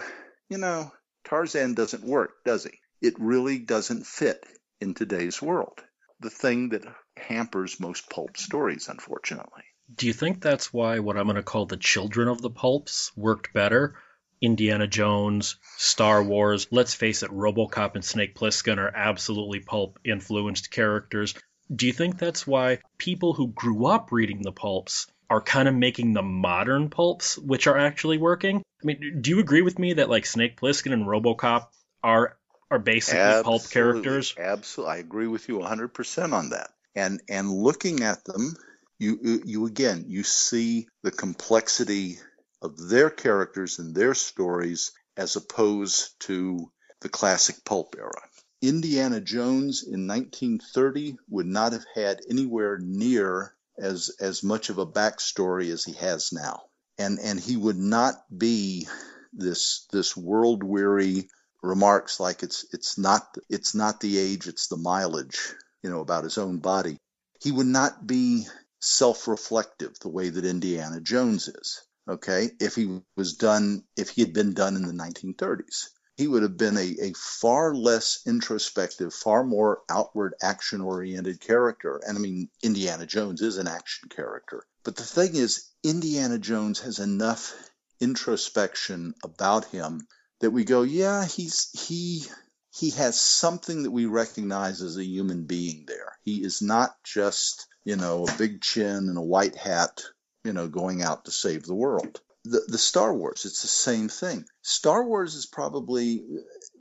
you know, Tarzan doesn't work, does he? It really doesn't fit in today's world. The thing that hampers most pulp stories, unfortunately. Do you think that's why what I'm going to call the children of the pulps worked better? Indiana Jones, Star Wars, let's face it, Robocop and Snake Plissken are absolutely pulp influenced characters. Do you think that's why people who grew up reading the pulps are kind of making the modern pulps, which are actually working? I mean, do you agree with me that like Snake Plissken and Robocop are are basically Absolutely, pulp characters? Absolutely, I agree with you 100% on that. And and looking at them, you you- again you see the complexity of their characters and their stories as opposed to the classic pulp era. Indiana Jones in 1930 would not have had anywhere near as as much of a backstory as he has now, and and he would not be this this world weary remarks like it's it's not it's not the age it's the mileage you know about his own body he would not be self-reflective the way that indiana jones is okay? If he was done if he had been done in the 1930s he would have been a, a far less introspective far more outward action oriented character. And i mean indiana jones is an action character. But the thing is indiana jones has enough introspection about him that we go, yeah, he's he he has something that we recognize as a human being there. He is not just, you know, a big chin and a white hat, you know, going out to save the world. The the Star Wars, it's the same thing. Star Wars is probably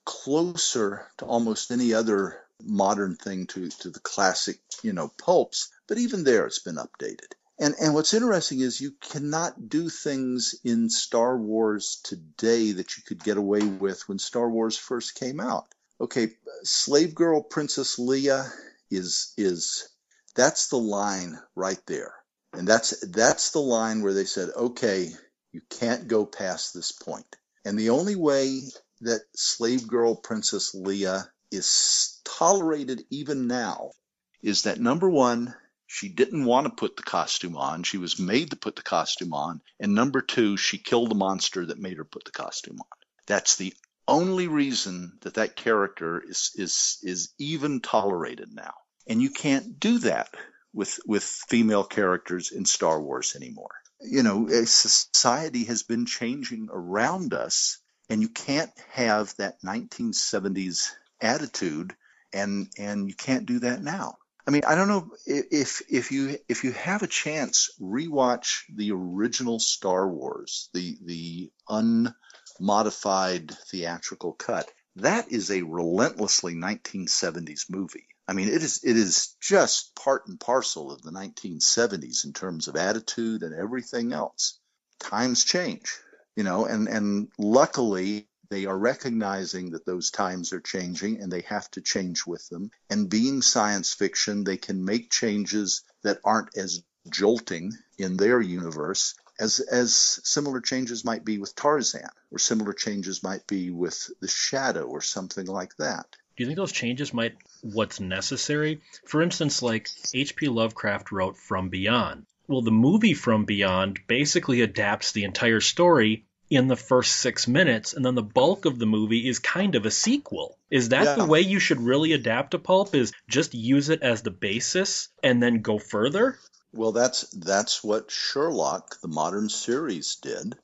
closer to almost any other modern thing to to the classic, you know, pulps, but even there it's been updated. And and what's interesting is you cannot do things in Star Wars today that you could get away with when Star Wars first came out. Okay, Slave Girl Princess Leia is is that's the line right there. And that's that's the line where they said, "Okay, you can't go past this point." And the only way that Slave Girl Princess Leia is tolerated even now is that number 1, she didn't want to put the costume on. She was made to put the costume on. And number two, she killed the monster that made her put the costume on. That's the only reason that that character is is is even tolerated now. And you can't do that with with female characters in Star Wars anymore. You know, society has been changing around us, and you can't have that 1970s attitude, and and you can't do that now. I mean, I don't know if if you if you have a chance, rewatch the original Star Wars, the the unmodified theatrical cut. That is a relentlessly 1970s movie. I mean, it is it is just part and parcel of the 1970s in terms of attitude and everything else. Times change, you know, and and luckily they are recognizing that those times are changing and they have to change with them. And being science fiction, they can make changes that aren't as jolting in their universe as as similar changes might be with Tarzan or similar changes might be with The Shadow or something like that. Do you think those changes might what's necessary? For instance, like H.P. Lovecraft wrote From Beyond. Well, the movie From Beyond basically adapts the entire story in the first six minutes, and then the bulk of the movie is kind of a sequel. Is that Yeah. the way you should really adapt a pulp? Is just use it as the basis and then go further? Well, that's that's what Sherlock, the modern series, did.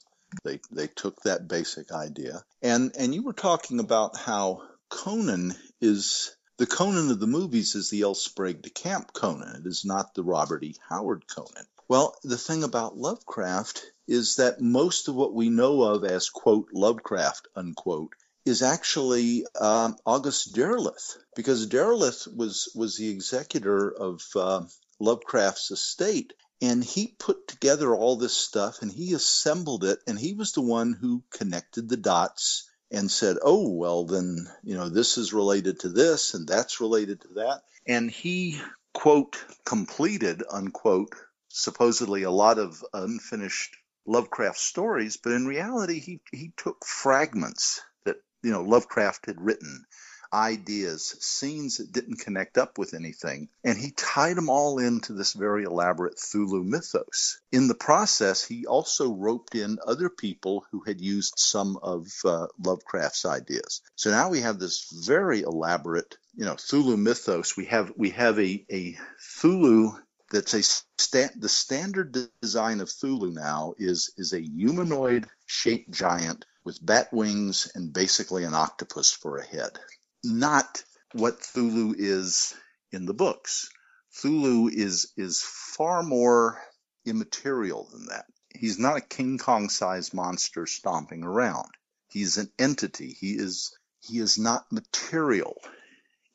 They they took that basic idea, and and you were talking about how Conan is the Conan of the movies is the L. Sprague de Camp Conan. It is not the Robert E. Howard Conan. Well, the thing about Lovecraft is that most of what we know of as quote Lovecraft unquote is actually um, August Derleth, because Derleth was was the executor of uh, Lovecraft's estate, and he put together all this stuff and he assembled it, and he was the one who connected the dots and said, "Oh, well, then you know this is related to this and that's related to that," and he quote completed unquote supposedly a lot of unfinished Lovecraft stories, but in reality, he he took fragments that you know Lovecraft had written, ideas, scenes that didn't connect up with anything, and he tied them all into this very elaborate Cthulhu mythos. In the process, he also roped in other people who had used some of uh, Lovecraft's ideas. So now we have this very elaborate, you know, Cthulhu mythos. We have we have a a Cthulhu that's a sta- the standard design of Cthulhu now is is a humanoid shaped giant with bat wings and basically an octopus for a head. Not what Cthulhu is in the books. Cthulhu is is far more immaterial than that. He's not a King Kong sized monster stomping around. He's an entity. He is he is not material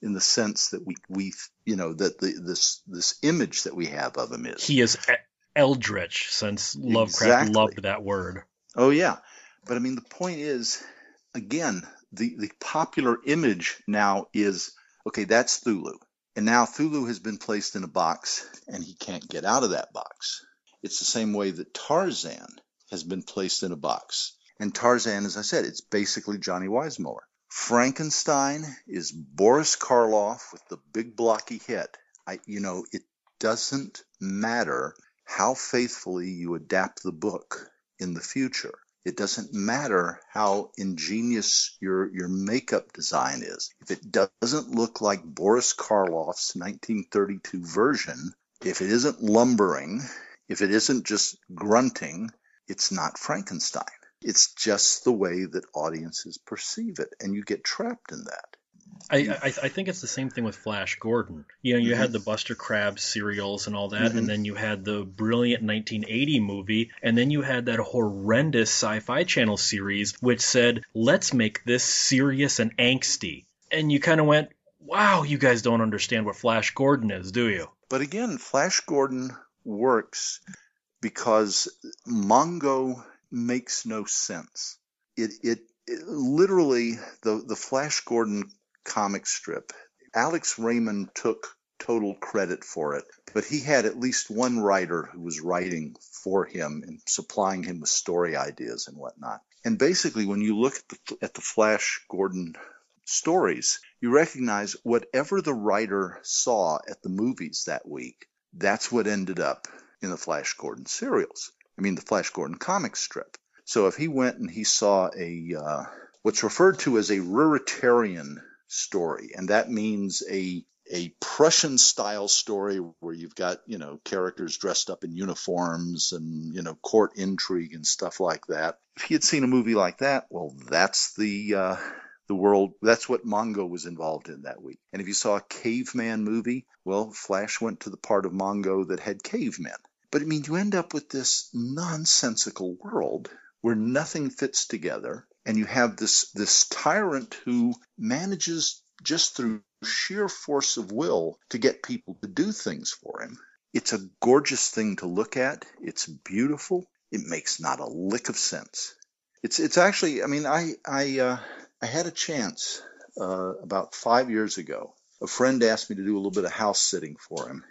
in the sense that we we you know that the this this image that we have of him is. He is eldritch since Lovecraft Exactly. loved that word. Oh yeah, but I mean the point is, again, the the popular image now is okay. That's Cthulhu, and now Cthulhu has been placed in a box, and he can't get out of that box. It's the same way that Tarzan has been placed in a box, and Tarzan, as I said, it's basically Johnny Weissmuller. Frankenstein is Boris Karloff with the big blocky head. I, you know, it doesn't matter how faithfully you adapt the book in the future. It doesn't matter how ingenious your your makeup design is. If it doesn't look like Boris Karloff's 1932 version, if it isn't lumbering, if it isn't just grunting, it's not Frankenstein. It's just the way that audiences perceive it, and you get trapped in that. I, I I think it's the same thing with Flash Gordon. You know, you had the Buster Crabbe's serials and all that, Mhm. and then you had the brilliant 1980 movie, and then you had that horrendous Sci-Fi Channel series which said, "Let's make this serious and angsty." And you kind of went, "Wow, you guys don't understand what Flash Gordon is, do you?" But again, Flash Gordon works because Mongo makes no sense. It, it, it literally the the Flash Gordon comic strip. Alex Raymond took total credit for it, but he had at least one writer who was writing for him and supplying him with story ideas and whatnot. And basically, when you look at the, at the Flash Gordon stories, you recognize whatever the writer saw at the movies that week, that's what ended up in the Flash Gordon serials. I mean, the Flash Gordon comic strip. So if he went and he saw a uh, what's referred to as a Ruritanian story, and that means a a Prussian style story where you've got you know characters dressed up in uniforms and you know court intrigue and stuff like that. If he had seen a movie like that, well, that's the uh, the world. That's what Mongo was involved in that week. And if you saw a caveman movie, well, Flash went to the part of Mongo that had cavemen. But I mean, you end up with this nonsensical world where nothing fits together, and you have this this tyrant who manages just through sheer force of will to get people to do things for him. It's a gorgeous thing to look at. It's beautiful. It makes not a lick of sense. It's it's actually. I mean, I I uh, I had a chance uh, about five years ago. A friend asked me to do a little bit of house sitting for him.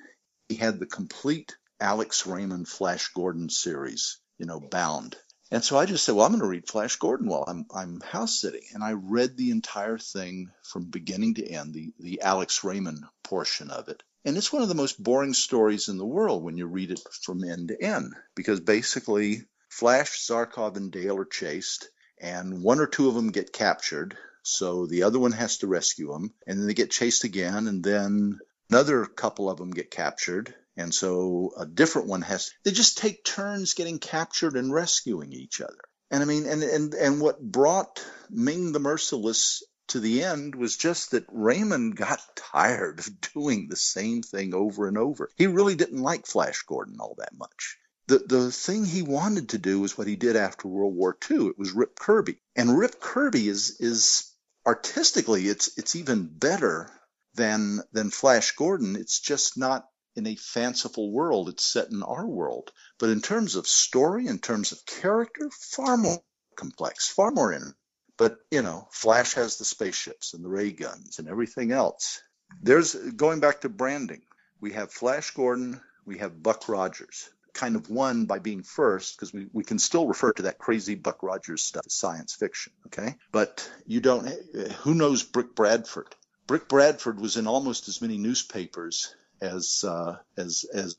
He had the complete Alex Raymond Flash Gordon series, you know, bound. And so I just said, well, I'm going to read Flash Gordon while I'm, I'm house sitting. And I read the entire thing from beginning to end, the, the Alex Raymond portion of it. And it's one of the most boring stories in the world when you read it from end to end, because basically Flash, Zarkov, and Dale are chased, and one or two of them get captured. So the other one has to rescue them, and then they get chased again, and then another couple of them get captured, and so a different one has. They just take turns getting captured and rescuing each other. And I mean, and and and what brought Ming the Merciless to the end was just that Raymond got *laughs* tired of doing the same thing over and over. He really didn't like Flash Gordon all that much. The the thing he wanted to do was what he did after World War II. It was Rip Kirby, and Rip Kirby is is artistically it's it's even better than than Flash Gordon. It's just not in a fanciful world. It's set in our world. But in terms of story, in terms of character, far more complex, far more in. But you know, Flash has the spaceships and the ray guns and everything else. There's going back to branding. We have Flash Gordon, we have Buck Rogers. Kind of won by being first because we, we can still refer to that crazy Buck Rogers stuff as science fiction, okay? But you don't, eh, who knows Brick Bradford? Brick Bradford was in almost as many newspapers as uh, as as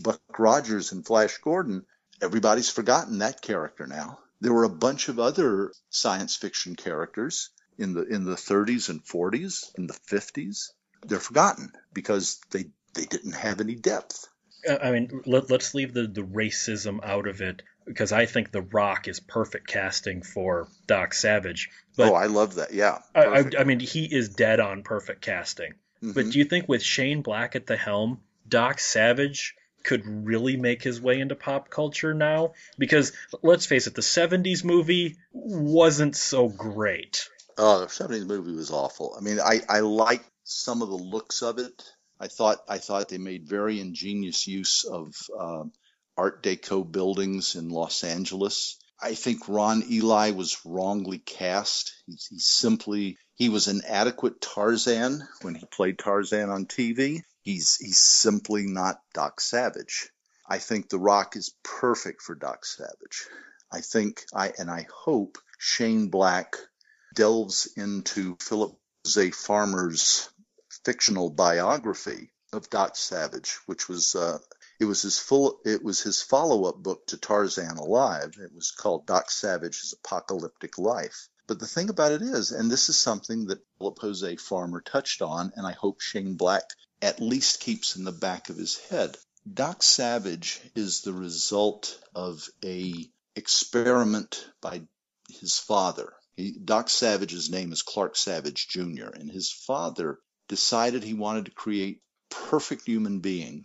Buck Rogers and Flash Gordon. Everybody's forgotten that character now. There were a bunch of other science fiction characters in the in the 30s and 40s, in the 50s. They're forgotten because they they didn't have any depth. Uh, I mean, let, us leave the, the racism out of it because I think The Rock is perfect casting for Doc Savage. But oh, I love that. Yeah. I, I, I, mean, he is dead on perfect casting. Mm-hmm. But do you think with Shane Black at the helm, Doc Savage could really make his way into pop culture now? Because let's face it, the 70s movie wasn't so great. Oh, the 70s movie was awful. I mean, I, I like some of the looks of it. I thought I thought they made very ingenious use of uh, Art Deco buildings in Los Angeles. I think Ron Ely was wrongly cast. He, he simply he was an adequate Tarzan when he played Tarzan on TV. He's he's simply not Doc Savage. I think The Rock is perfect for Doc Savage. I think I and I hope Shane Black delves into Philip Jose Farmer's fictional biography of Doc Savage, which was uh, it was his full it was his follow-up book to Tarzan Alive. It was called Doc Savage's Apocalyptic Life. But the thing about it is, and this is something that Philip Jose Farmer touched on, and I hope Shane Black at least keeps in the back of his head. Doc Savage is the result of a experiment by his father. He, Doc Savage's name is Clark Savage Jr., and his father decided he wanted to create perfect human being,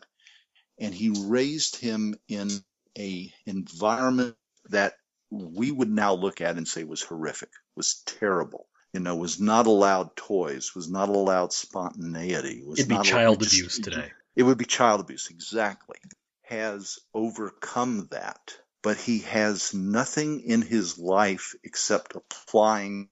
and he raised him in a environment that we would now look at and say was horrific, was terrible you know, was not allowed toys, was not allowed spontaneity. Was It'd be child abuse today. It would be child abuse, exactly. Has overcome that, but he has nothing in his life except applying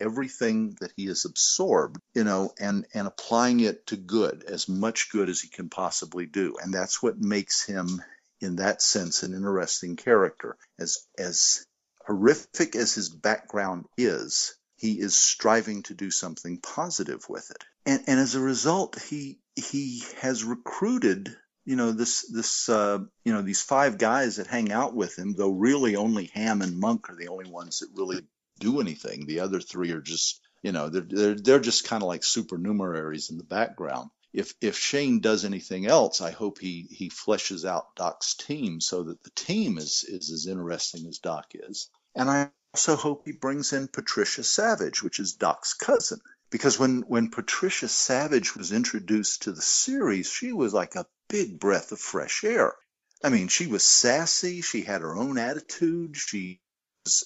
everything that he has absorbed, you know, and and applying it to good, as much good as he can possibly do, and that's what makes him, in that sense, an interesting character. As as horrific as his background is, he is striving to do something positive with it. And, and as a result, he he has recruited you know this this uh, you know these five guys that hang out with him though really only ham and monk are the only ones that really do anything the other three are just you know they're they're, they're just kind of like supernumeraries in the background if if shane does anything else i hope he he fleshes out doc's team so that the team is is as interesting as doc is and i also hope he brings in Patricia Savage, which is Doc's cousin. Because when, when Patricia Savage was introduced to the series, she was like a big breath of fresh air. I mean, she was sassy. She had her own attitude. She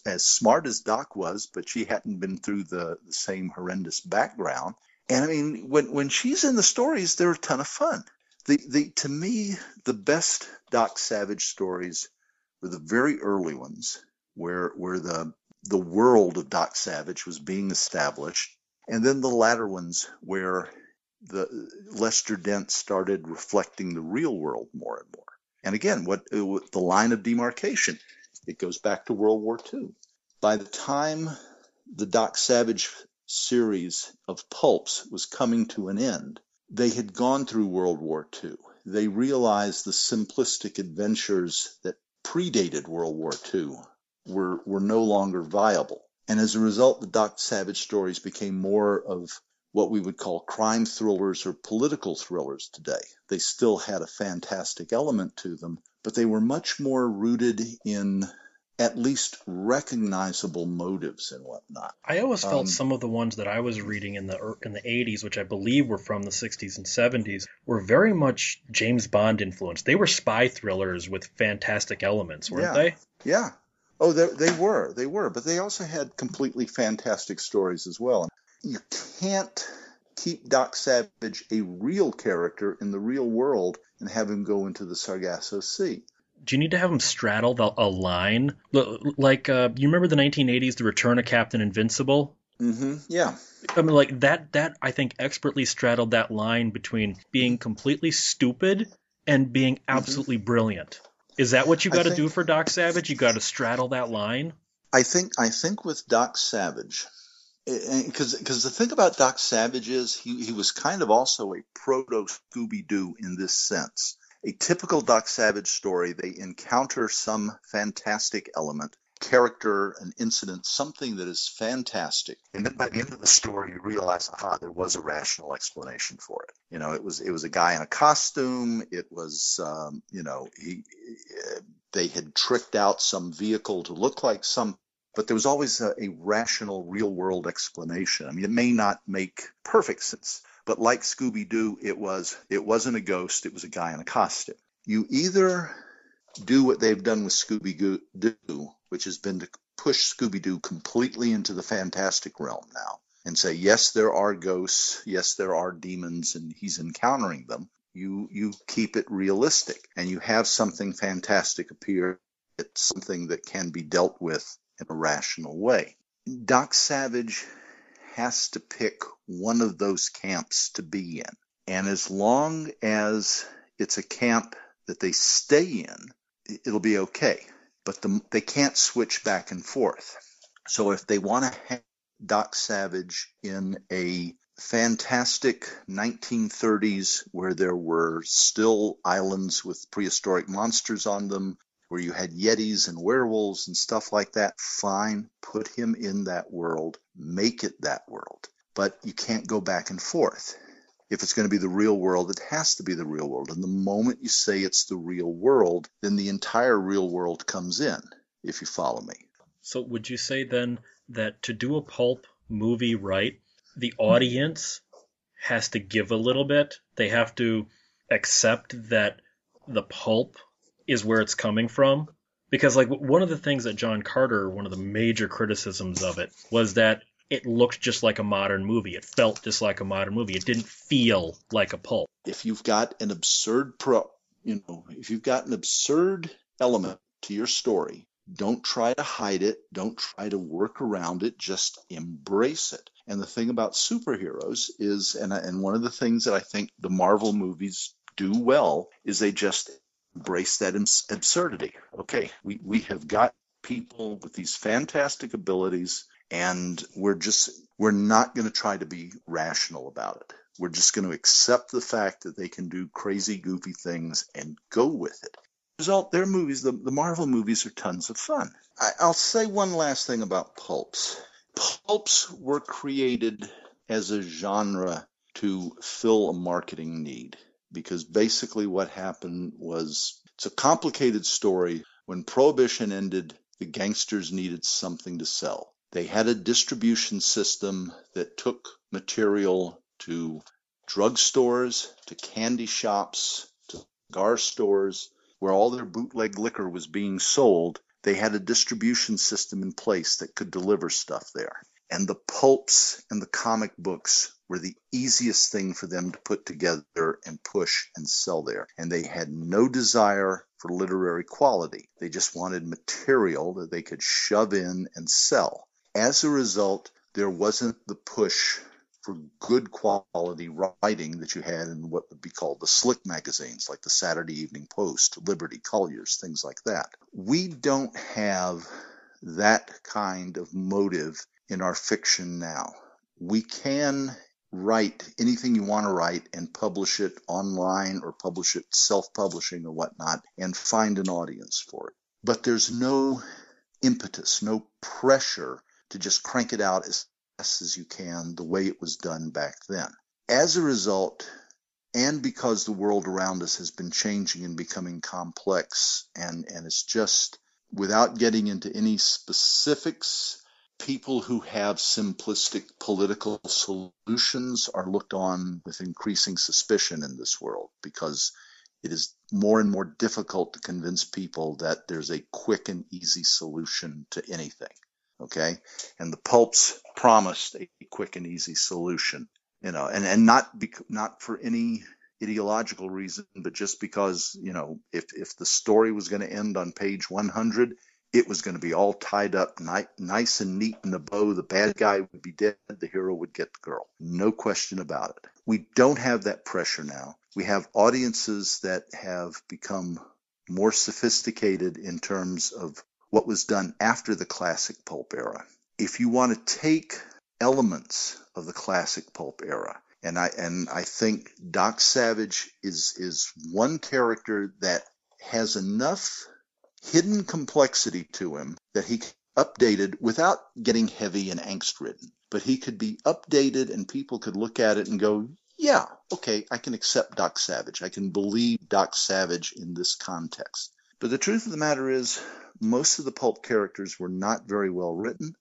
as smart as Doc was, but she hadn't been through the, the same horrendous background. And I mean, when, when she's in the stories, they're a ton of fun. The, the, to me, the best Doc Savage stories were the very early ones where where the the world of Doc Savage was being established, and then the latter ones where the Lester Dent started reflecting the real world more and more. And again, what uh, the line of demarcation? It goes back to World War II. By the time the Doc Savage series of pulps was coming to an end, they had gone through World War II. They realized the simplistic adventures that predated World War II were, were no longer viable. And as a result, the Doc Savage stories became more of what we would call crime thrillers or political thrillers today. They still had a fantastic element to them, but they were much more rooted in at least recognizable motives and whatnot. I always felt um, some of the ones that I was reading in the in the 80s, which I believe were from the 60s and 70s, were very much James Bond influenced. They were spy thrillers with fantastic elements, weren't yeah, they? Yeah, Oh, they were, they were, but they also had completely fantastic stories as well. You can't keep Doc Savage a real character in the real world and have him go into the Sargasso Sea. Do you need to have him straddle the, a line? Like, uh, you remember the 1980s, The Return of Captain Invincible? Mm-hmm. Yeah. I mean, like that. That I think expertly straddled that line between being completely stupid and being mm-hmm. absolutely mm-hmm. brilliant. Is that what you got to do for Doc Savage? You got to straddle that line. I think I think with Doc Savage, because because the thing about Doc Savage is he he was kind of also a proto Scooby Doo in this sense. A typical Doc Savage story, they encounter some fantastic element, character, an incident, something that is fantastic, and then by the end of the story, you realize, aha, there was a rational explanation for it. You know, it was it was a guy in a costume. It was um, you know he they had tricked out some vehicle to look like some but there was always a, a, rational real world explanation. I mean, it may not make perfect sense, but like Scooby Doo, it was it wasn't a ghost; it was a guy in a costume. You either do what they've done with Scooby Doo, which has been to push Scooby Doo completely into the fantastic realm now, and say yes, there are ghosts, yes, there are demons, and he's encountering them. You you keep it realistic, and you have something fantastic appear. It's something that can be dealt with in a rational way. Doc Savage has to pick one of those camps to be in. And as long as it's a camp that they stay in, it'll be okay. But the, they can't switch back and forth. So if they want to have Doc Savage in a fantastic 1930s where there were still islands with prehistoric monsters on them, where you had yetis and werewolves and stuff like that, fine, put him in that world, make it that world. But you can't go back and forth. If it's going to be the real world, it has to be the real world. And the moment you say it's the real world, then the entire real world comes in, if you follow me. So, would you say then that to do a pulp movie right, the audience has to give a little bit? They have to accept that the pulp is where it's coming from because like one of the things that John Carter, one of the major criticisms of it was that it looked just like a modern movie. It felt just like a modern movie. It didn't feel like a pulp. If you've got an absurd pro, you know, if you've got an absurd element to your story, don't try to hide it. Don't try to work around it. Just embrace it. And the thing about superheroes is, and, and one of the things that I think the Marvel movies do well is they just embrace that absurdity. Okay, we, we have got people with these fantastic abilities, and we're just we're not going to try to be rational about it. We're just going to accept the fact that they can do crazy, goofy things and go with it. Result, their movies, the, the Marvel movies, are tons of fun. I, I'll say one last thing about pulps. Pulps were created as a genre to fill a marketing need because basically what happened was it's a complicated story. When Prohibition ended, the gangsters needed something to sell. They had a distribution system that took material to drugstores, to candy shops, to cigar stores, where all their bootleg liquor was being sold. They had a distribution system in place that could deliver stuff there. And the pulps and the comic books were the easiest thing for them to put together and push and sell there. And they had no desire for literary quality. They just wanted material that they could shove in and sell. As a result, there wasn't the push for good quality writing that you had in what would be called the slick magazines, like the Saturday Evening Post, Liberty, Collier's, things like that. We don't have that kind of motive in our fiction now. We can write anything you want to write and publish it online or publish it self publishing or whatnot and find an audience for it. But there's no impetus, no pressure to just crank it out as fast as you can the way it was done back then. As a result, and because the world around us has been changing and becoming complex and, and it's just without getting into any specifics, people who have simplistic political solutions are looked on with increasing suspicion in this world because it is more and more difficult to convince people that there's a quick and easy solution to anything. Okay. And the pulps promised a quick and easy solution, you know, and, and not, be, not for any ideological reason, but just because, you know, if, if the story was going to end on page 100, it was going to be all tied up nice and neat in a bow. The bad guy would be dead. The hero would get the girl. No question about it. We don't have that pressure now. We have audiences that have become more sophisticated in terms of what was done after the classic pulp era. If you want to take elements of the classic pulp era, and I and I think Doc Savage is is one character that has enough hidden complexity to him that he updated without getting heavy and angst ridden. But he could be updated and people could look at it and go, yeah, okay, I can accept Doc Savage. I can believe Doc Savage in this context. But the truth of the matter is, most of the pulp characters were not very well written.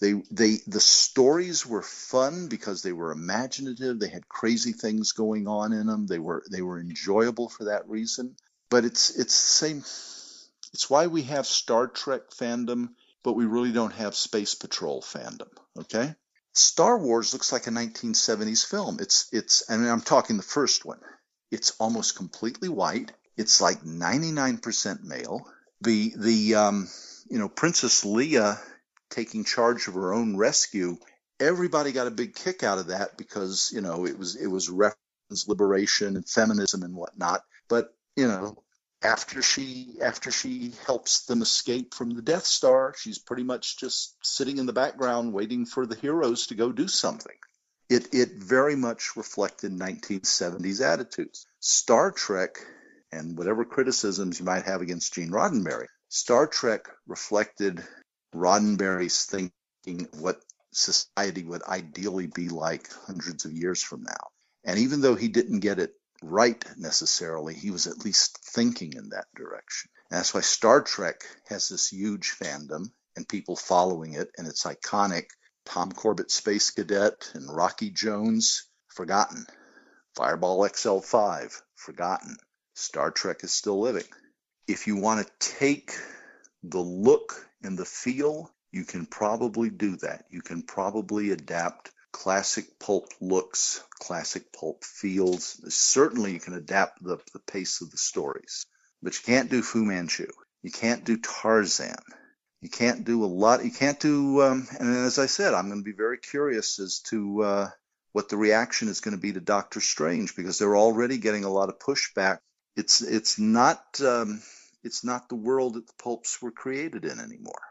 They, they, the stories were fun because they were imaginative. They had crazy things going on in them. They were, they were enjoyable for that reason. But it's, it's the same. It's why we have Star Trek fandom, but we really don't have Space Patrol fandom. Okay. Star Wars looks like a 1970s film. It's it's and I'm talking the first one. It's almost completely white. It's like 99% male. The the um, you know Princess Leia taking charge of her own rescue. Everybody got a big kick out of that because you know it was it was reference liberation and feminism and whatnot. But you know after she after she helps them escape from the Death Star, she's pretty much just sitting in the background waiting for the heroes to go do something. It it very much reflected 1970s attitudes. Star Trek and whatever criticisms you might have against Gene Roddenberry, Star Trek reflected Roddenberry's thinking of what society would ideally be like hundreds of years from now. And even though he didn't get it right necessarily. He was at least thinking in that direction. And that's why Star Trek has this huge fandom and people following it, and it's iconic. Tom Corbett Space Cadet and Rocky Jones, forgotten. Fireball XL5, forgotten. Star Trek is still living. If you want to take the look and the feel, you can probably do that. You can probably adapt classic pulp looks, classic pulp feels. Certainly, you can adapt the, the pace of the stories, but you can't do Fu Manchu. You can't do Tarzan. You can't do a lot. You can't do, um, and as I said, I'm going to be very curious as to uh, what the reaction is going to be to Doctor Strange because they're already getting a lot of pushback. It's it's not um, it's not the world that the pulps were created in anymore.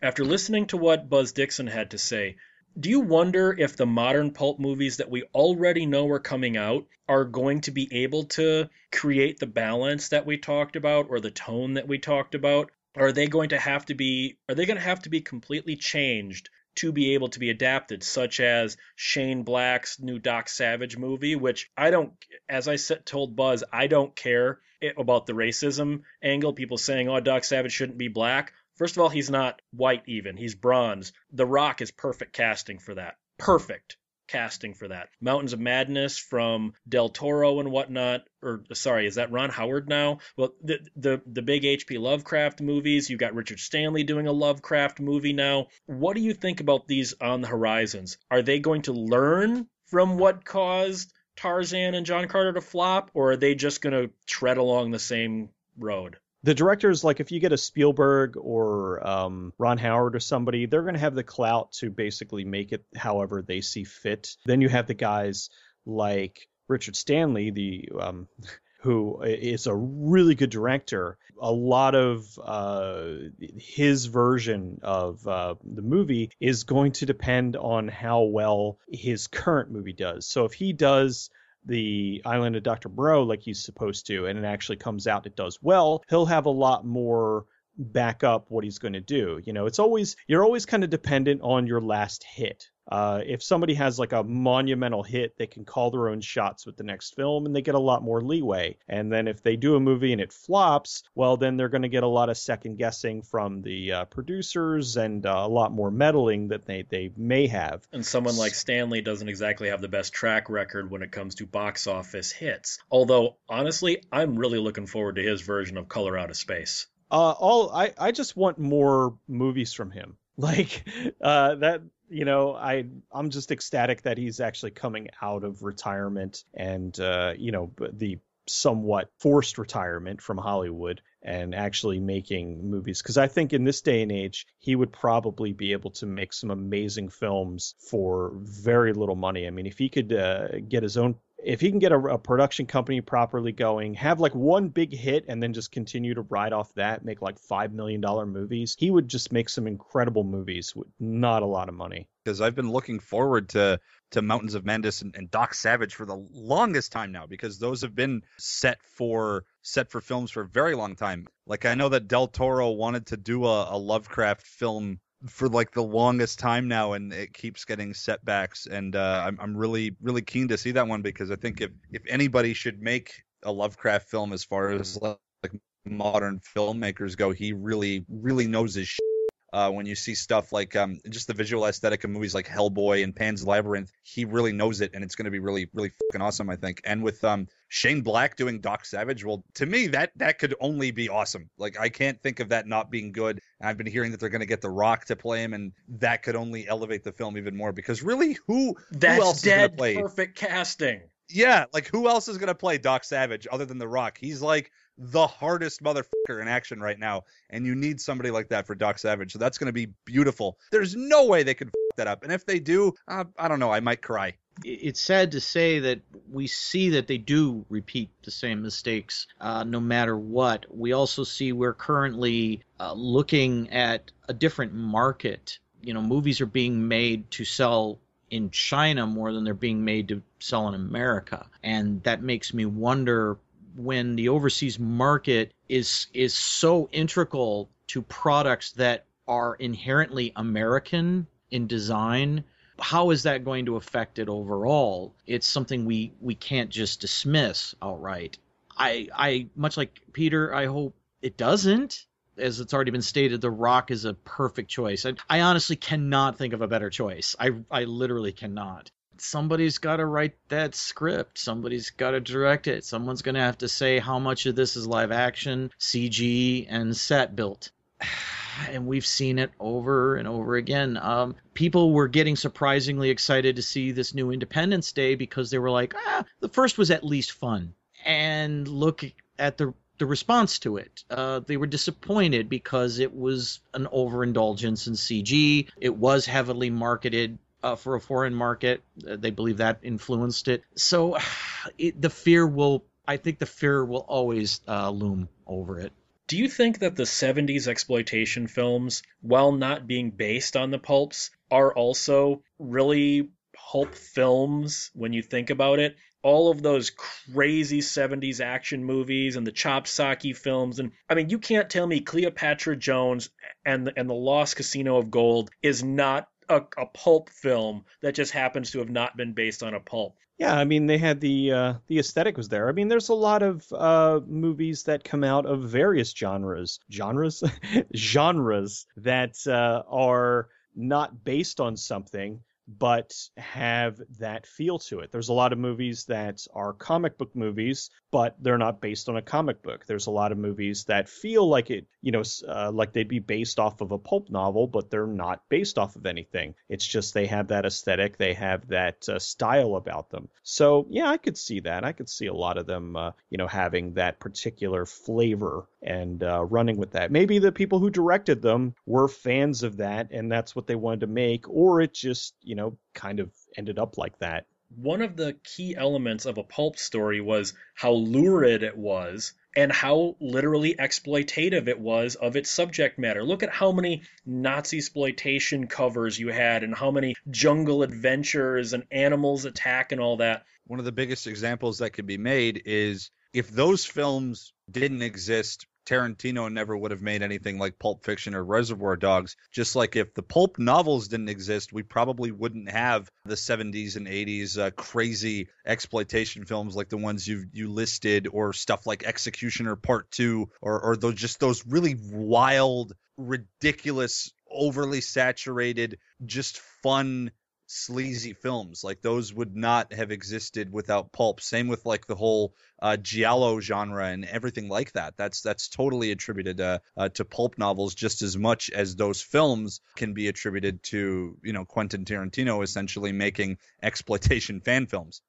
After listening to what Buzz Dixon had to say, do you wonder if the modern pulp movies that we already know are coming out are going to be able to create the balance that we talked about or the tone that we talked about? Are they going to have to be are they going to have to be completely changed to be able to be adapted, such as Shane Black's new Doc Savage movie, which I don't, as I told Buzz, I don't care about the racism angle. People saying, oh, Doc Savage shouldn't be black. First of all, he's not white even. He's bronze. The Rock is perfect casting for that. Perfect casting for that. Mountains of Madness from Del Toro and whatnot. Or sorry, is that Ron Howard now? Well, the the the big H.P. Lovecraft movies. You got Richard Stanley doing a Lovecraft movie now. What do you think about these on the horizons? Are they going to learn from what caused Tarzan and John Carter to flop, or are they just going to tread along the same road? The directors like if you get a Spielberg or um, Ron Howard or somebody, they're going to have the clout to basically make it however they see fit. Then you have the guys like Richard Stanley, the um, who is a really good director. A lot of uh, his version of uh, the movie is going to depend on how well his current movie does. So if he does the Island of Dr. Moreau like he's supposed to, and it actually comes out it does well, he'll have a lot more back up what he's going to do. You know, it's always you're always kind of dependent on your last hit. Uh, if somebody has like a monumental hit, they can call their own shots with the next film and they get a lot more leeway. And then if they do a movie and it flops, well, then they're going to get a lot of second guessing from the uh, producers and uh, a lot more meddling that they, they may have. And someone like Stanley doesn't exactly have the best track record when it comes to box office hits. Although, honestly, I'm really looking forward to his version of Color Out of Space. Uh, all I, I just want more movies from him. Like uh, that you know, I I'm just ecstatic that he's actually coming out of retirement and uh, you know the somewhat forced retirement from Hollywood and actually making movies because I think in this day and age he would probably be able to make some amazing films for very little money. I mean, if he could uh, get his own if he can get a, a, production company properly going, have like one big hit, and then just continue to ride off that, make like five million dollar movies, he would just make some incredible movies with not a lot of money. Because I've been looking forward to to Mountains of Madness and, and Doc Savage for the longest time now, because those have been set for set for films for a very long time. Like I know that Del Toro wanted to do a, a Lovecraft film for like the longest time now, and it keeps getting setbacks. And uh, I'm I'm really really keen to see that one because I think if if anybody should make a Lovecraft film as far as like modern filmmakers go, he really really knows his. Shit. Uh, when you see stuff like um, just the visual aesthetic of movies like Hellboy and Pan's Labyrinth, he really knows it, and it's going to be really, really fucking awesome, I think. And with um, Shane Black doing Doc Savage, well, to me that that could only be awesome. Like I can't think of that not being good. I've been hearing that they're going to get The Rock to play him, and that could only elevate the film even more. Because really, who That's who else is going dead to play? perfect casting. Yeah, like who else is going to play Doc Savage other than The Rock? He's like the hardest motherfucker in action right now, and you need somebody like that for Doc Savage. So that's going to be beautiful. There's no way they could f- that up, and if they do, uh, I don't know, I might cry. It's sad to say that we see that they do repeat the same mistakes uh, no matter what. We also see we're currently uh, looking at a different market. You know, movies are being made to sell in China more than they're being made to sell in America. And that makes me wonder when the overseas market is is so integral to products that are inherently American in design, how is that going to affect it overall? It's something we we can't just dismiss outright. I I much like Peter, I hope it doesn't. As it's already been stated, The Rock is a perfect choice. I, I honestly cannot think of a better choice. I I literally cannot somebody's got to write that script. Somebody's got to direct it. Someone's going to have to say how much of this is live action, CG, and set built. *sighs* And we've seen it over and over again. Um, people were getting surprisingly excited to see this new Independence Day because they were like, ah, the first was at least fun. And look at the the response to it. Uh, they were disappointed because it was an overindulgence in CG. It was heavily marketed uh, for a foreign market. Uh, they believe that influenced it. So *sighs* it, the fear will, I think the fear will always uh, loom over it. Do you think that the 70s exploitation films, while not being based on the pulps, are also really pulp films when you think about it? All of those crazy 70s action movies and the Chop Socky films. And I mean, you can't tell me Cleopatra Jones and and the Lost Casino of Gold is not a, a pulp film that just happens to have not been based on a pulp. Yeah, I mean they had the uh, the aesthetic was there. I mean there's a lot of uh, movies that come out of various genres, genres, *laughs* genres that uh, are not based on something but have that feel to it. There's a lot of movies that are comic book movies, but they're not based on a comic book. There's a lot of movies that feel like it, you know, uh, like they'd be based off of a pulp novel, but they're not based off of anything. It's just they have that aesthetic, they have that uh, style about them. So yeah, I could see that. I could see a lot of them, uh, you know, having that particular flavor and uh, running with that. Maybe the people who directed them were fans of that, and that's what they wanted to make, or it just, you know, kind of ended up like that. One of the key elements of a pulp story was how lurid it was and how literally exploitative it was of its subject matter. Look at how many Nazi exploitation covers you had and how many jungle adventures and animals attack and all that. One of the biggest examples that could be made is if those films didn't exist Tarantino never would have made anything like Pulp Fiction or Reservoir Dogs. Just like if the pulp novels didn't exist, we probably wouldn't have the 70s and 80s uh, crazy exploitation films like the ones you you listed, or stuff like Executioner Part Two, or or those just those really wild, ridiculous, overly saturated, just fun sleazy films. Like those would not have existed without pulp. Same with like the whole uh, giallo genre and everything like that. That's that's totally attributed uh, uh, to pulp novels just as much as those films can be attributed to you know quentin tarantino essentially making exploitation *laughs* fan films.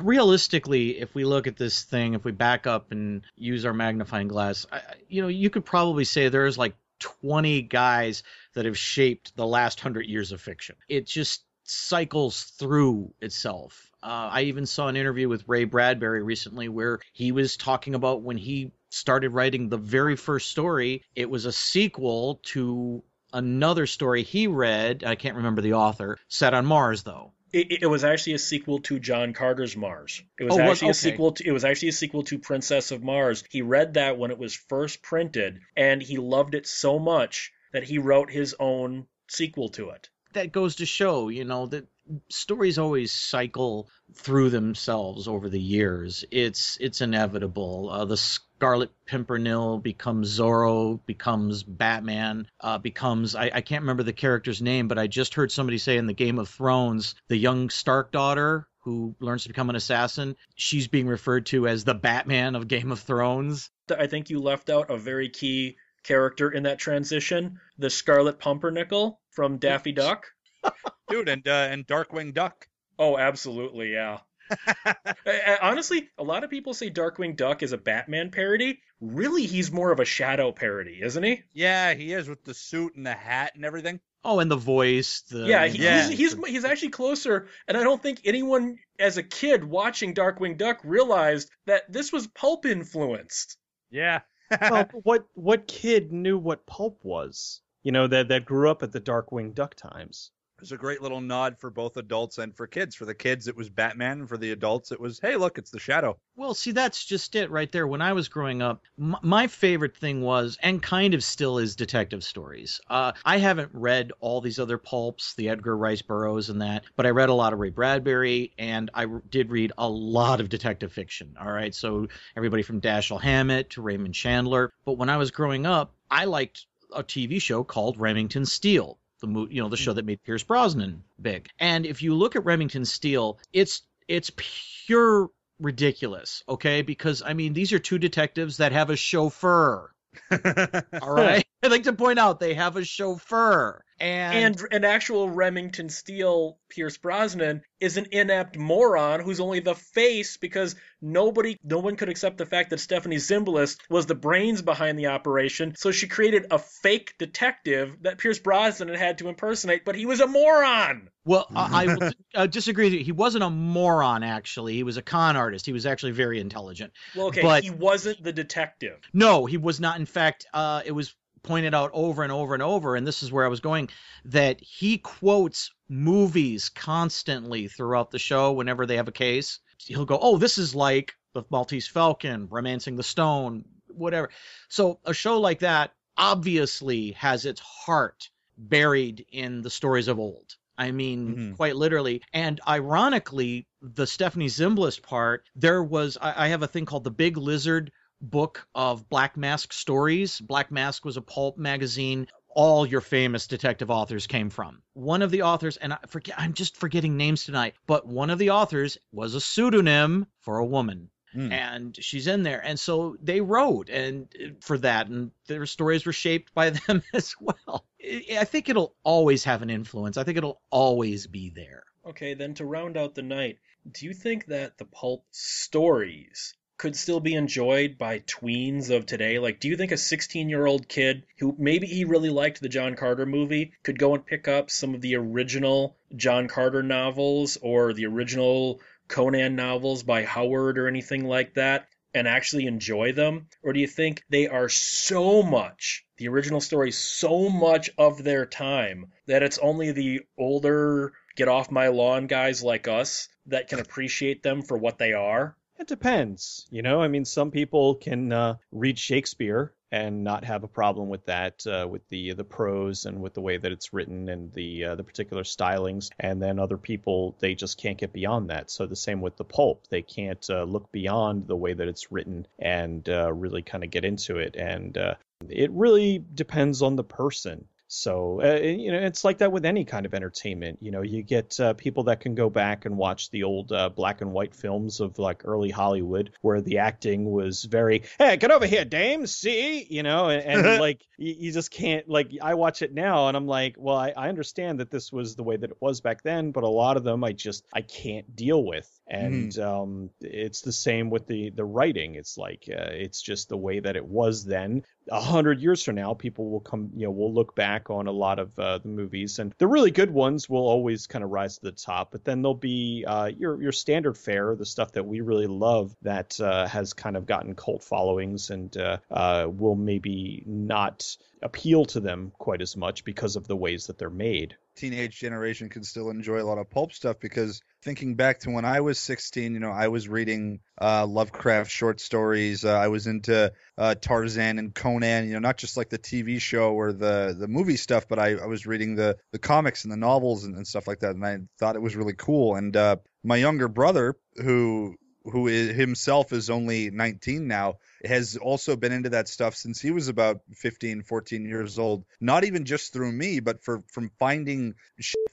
Realistically if we look at this thing if we back up and use our magnifying glass I, you know you could probably say there's like 20 guys that have shaped the last 100 years of fiction. It just cycles through itself. Uh, I even saw an interview with Ray Bradbury recently where he was talking about when he started writing the very first story, it was a sequel to another story he read. I can't remember the author, set on Mars though. It, it, was actually a sequel to John Carter's Mars. It was Oh, actually a okay. sequel. To, it was actually a sequel to Princess of Mars. He read that when it was first printed, and he loved it so much that he wrote his own sequel to it. That goes to show, you know, that stories always cycle through themselves over the years. It's it's inevitable. Uh, the Scarlet Pimpernel becomes Zorro, becomes Batman, uh, becomes I, I can't remember the character's name, but I just heard somebody say in the Game of Thrones, the young Stark daughter who learns to become an assassin, she's being referred to as the Batman of Game of Thrones. I think you left out a very key character in that transition, the Scarlet Pumpernickel from Daffy Duck. *laughs* Dude, and uh, and Darkwing Duck. Oh, absolutely, yeah. *laughs* Honestly, a lot of people say Darkwing Duck is a Batman parody. Really, he's more of a Shadow parody, isn't he? Yeah, he is with the suit and the hat and everything. Oh, and the voice. The, yeah, he, yeah. He's, he's he's actually closer, and I don't think anyone as a kid watching Darkwing Duck realized that this was pulp influenced. Yeah. Well, *laughs* what what kid knew what pulp was? You know that that grew up at the Darkwing Duck times. Was a great little nod for both adults and for kids. For the kids, it was Batman. For the adults, it was, hey, look, it's the Shadow. Well, see, that's just it right there. When I was growing up, m- my favorite thing was, and kind of still is, detective stories. Uh, I haven't read all these other pulps, the Edgar Rice Burroughs and that, but I read a lot of Ray Bradbury, and I r- did read a lot of detective fiction. All right, so everybody from Dashiell Hammett to Raymond Chandler. But when I was growing up, I liked a TV show called Remington Steele the you know the show mm-hmm. that made Pierce Brosnan big. And if you look at Remington Steele, it's it's pure ridiculous, okay? Because I mean, these are two detectives that have a chauffeur. *laughs* All right. *laughs* I'd like to point out they have a chauffeur. And, and an actual Remington Steele Pierce Brosnan is an inept moron who's only the face because nobody no one could accept the fact that Stephanie Zimbalist was the brains behind the operation, so she created a fake detective that Pierce Brosnan had to impersonate, but he was a moron. Well, I, I *laughs* will uh, disagree. He wasn't a moron, actually. He was a con artist. He was actually very intelligent. Well, okay, but, he wasn't the detective. No, he was not. In fact, uh, it was pointed out over and over and over, and this is where I was going, that he quotes movies constantly throughout the show whenever they have a case. He'll go, Oh, this is like the Maltese Falcon, Romancing the Stone, whatever. So a show like that obviously has its heart buried in the stories of old. I mean, mm-hmm. quite literally. And ironically, the Stephanie Zimbalist part, there was, I, I have a thing called The Big Lizard book of Black Mask stories. Black Mask was a pulp magazine. All your famous detective authors came from. One of the authors, and I forget, I'm just forgetting names tonight, but one of the authors was a pseudonym for a woman. Mm. And she's in there. And so they wrote and for that, and their stories were shaped by *laughs* them as well. I think it'll always have an influence. I think it'll always be there. Okay, then to round out the night, do you think that the pulp stories could still be enjoyed by tweens of today? Like, do you think a 16 year old kid who maybe he really liked the John Carter movie could go and pick up some of the original John Carter novels or the original Conan novels by Howard or anything like that and actually enjoy them? Or do you think they are so much, the original story, so much of their time that it's only the older, get off my lawn guys like us that can appreciate them for what they are? It depends. You know, I mean, some people can uh, read Shakespeare and not have a problem with that, uh, with the the prose and with the way that it's written and the uh, the particular stylings. And then other people they just can't get beyond that. So the same with the pulp, they can't uh, look beyond the way that it's written and uh, really kind of get into it. And uh, it really depends on the person. So uh, you know, it's like that with any kind of entertainment. You know, you get uh, people that can go back and watch the old uh, black and white films of like early Hollywood, where the acting was very, "Hey, get over here, dame, see," you know, and, and *laughs* like you, you, just can't. Like I watch it now, and I'm like, well, I, I, understand that this was the way that it was back then, but a lot of them I just I can't deal with, and mm. um, it's the same with the the writing. It's like uh, it's just the way that it was then a hundred years from now, people will come, you know, will look back on a lot of uh, the movies, and the really good ones will always kind of rise to the top. But then there'll be uh, your your standard fare, the stuff that we really love that uh, has kind of gotten cult followings and uh, uh, will maybe not appeal to them quite as much because of the ways that they're made. Teenage generation can still enjoy a lot of pulp stuff because thinking back to when I was 16, you know, I was reading uh, Lovecraft short stories. Uh, I was into uh, Tarzan and Conan, you know, not just like the TV show or the the movie stuff, but I, I was reading the the comics and the novels and, and stuff like that, and I thought it was really cool. And uh, my younger brother, who who is, himself is only 19 now, has also been into that stuff since he was about 15, 14 years old. Not even just through me, but for from finding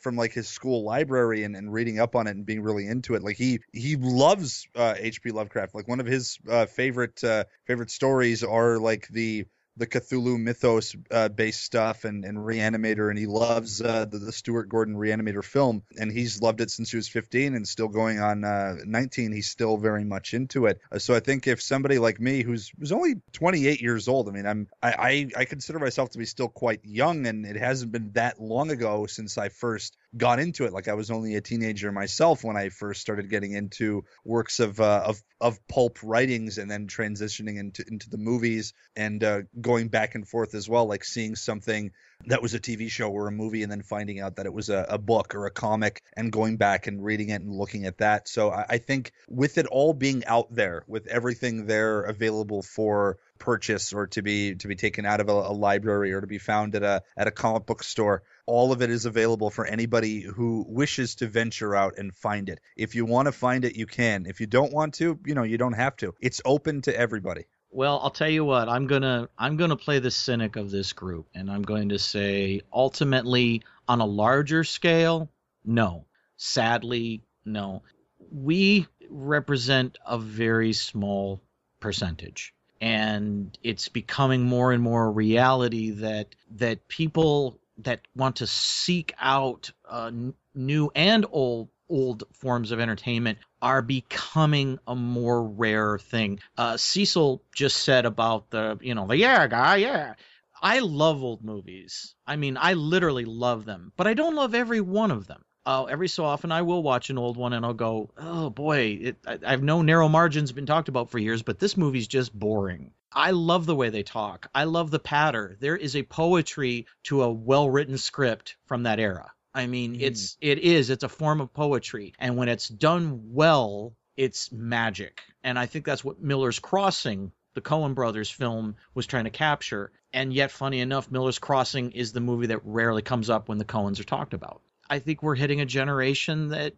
from like his school library and, and reading up on it and being really into it. Like he he loves uh, H.P. Lovecraft. Like one of his uh, favorite uh, favorite stories are like the the Cthulhu mythos uh, based stuff and, and Reanimator, and he loves uh, the, the Stuart Gordon Reanimator film, and he's loved it since he was 15 and still going on uh, 19. He's still very much into it. Uh, so I think if somebody like me, who's only 28 years old, I mean, I'm I, I I consider myself to be still quite young, and it hasn't been that long ago since I first got into it. Like I was only a teenager myself when I first started getting into works of uh, of of pulp writings and then transitioning into into the movies and uh, going back and forth as well, like seeing something that was a TV show or a movie and then finding out that it was a, a book or a comic and going back and reading it and looking at that. So I, I think with it all being out there, with everything there available for purchase or to be to be taken out of a, a library or to be found at a at a comic book store, all of it is available for anybody who wishes to venture out and find it. If you want to find it, you can. If you don't want to, you know, you don't have to. It's open to everybody. Well, I'll tell you what. I'm gonna I'm gonna play the cynic of this group, and I'm going to say ultimately on a larger scale, no. Sadly, no. We represent a very small percentage and it's becoming more and more a reality that that people that want to seek out uh, new and old old forms of entertainment are becoming a more rare thing. Uh, Cecil just said about the, you know, the yeah guy, yeah. I love old movies. I mean, I literally love them, but I don't love every one of them. Uh, every so often, I will watch an old one and I'll go, oh boy, it, I, I've no narrow margins been talked about for years, but this movie's just boring. I love the way they talk. I love the patter. There is a poetry to a well written script from that era. I mean, mm. it's it is it's a form of poetry, and when it's done well, it's magic. And I think that's what Miller's Crossing, the Coen Brothers film, was trying to capture. And yet, funny enough, Miller's Crossing is the movie that rarely comes up when the Coens are talked about. I think we're hitting a generation that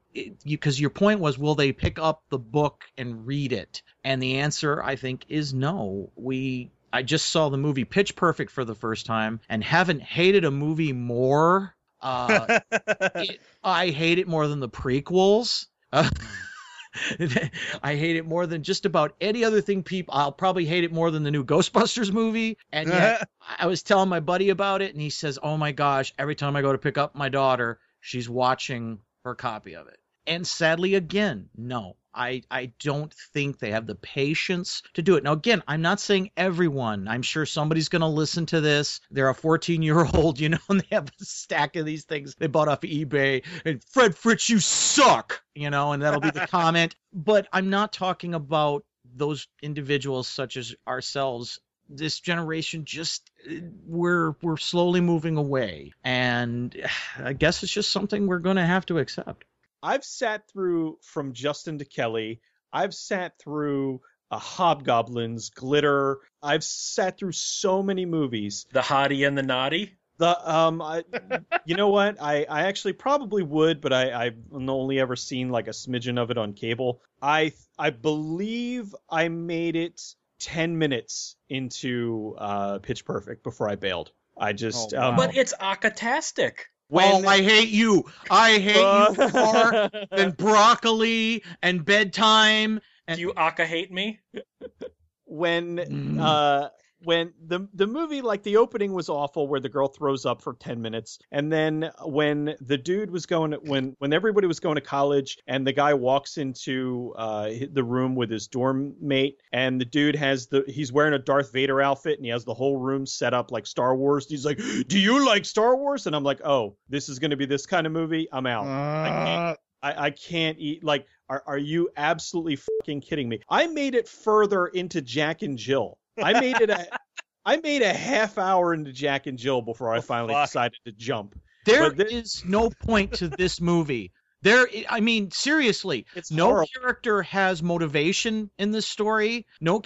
because your point was will they pick up the book and read it? And the answer I think is no. We I just saw the movie Pitch Perfect for the first time and haven't hated a movie more uh, *laughs* it, I hate it more than the prequels. Uh, *laughs* I hate it more than just about any other thing. People, I'll probably hate it more than the new Ghostbusters movie. And yet, *laughs* I was telling my buddy about it, and he says, "Oh my gosh! Every time I go to pick up my daughter, she's watching her copy of it." And sadly, again, no, I, I don't think they have the patience to do it. Now, again, I'm not saying everyone. I'm sure somebody's going to listen to this. They're a 14 year old, *laughs* you know, and they have a stack of these things they bought off eBay. And Fred Fritz, you suck, you know, and that'll be the *laughs* comment. But I'm not talking about those individuals such as ourselves this generation just we're we're slowly moving away and i guess it's just something we're going to have to accept I've sat through from Justin to Kelly. I've sat through uh, Hobgoblins, Glitter. I've sat through so many movies. The Hottie and the Nottie. The um, I, you know what? I, I actually probably would, but I I've only ever seen like a smidgen of it on cable. I I believe I made it ten minutes into uh, Pitch Perfect before I bailed. I just oh, wow. um, but it's akatastic. When oh, I hate you. I hate you *laughs* more than broccoli and bedtime. And... Do you aka hate me? When mm. uh when the the movie like the opening was awful where the girl throws up for 10 minutes and then when the dude was going when when everybody was going to college and the guy walks into uh, the room with his dorm mate and the dude has the he's wearing a Darth Vader outfit and he has the whole room set up like Star Wars. He's like do you like Star Wars? And I'm like oh this is going to be this kind of movie? I'm out. Uh... I can't I, I can't eat like are, are you absolutely fucking kidding me? I made it further into Jack and Jill. I made it a I made a half hour into Jack and Jill before I oh, finally fuck. decided to jump. There But thi- is no point to this movie. There, I mean, seriously, It's no horrible. character has motivation in this story. No,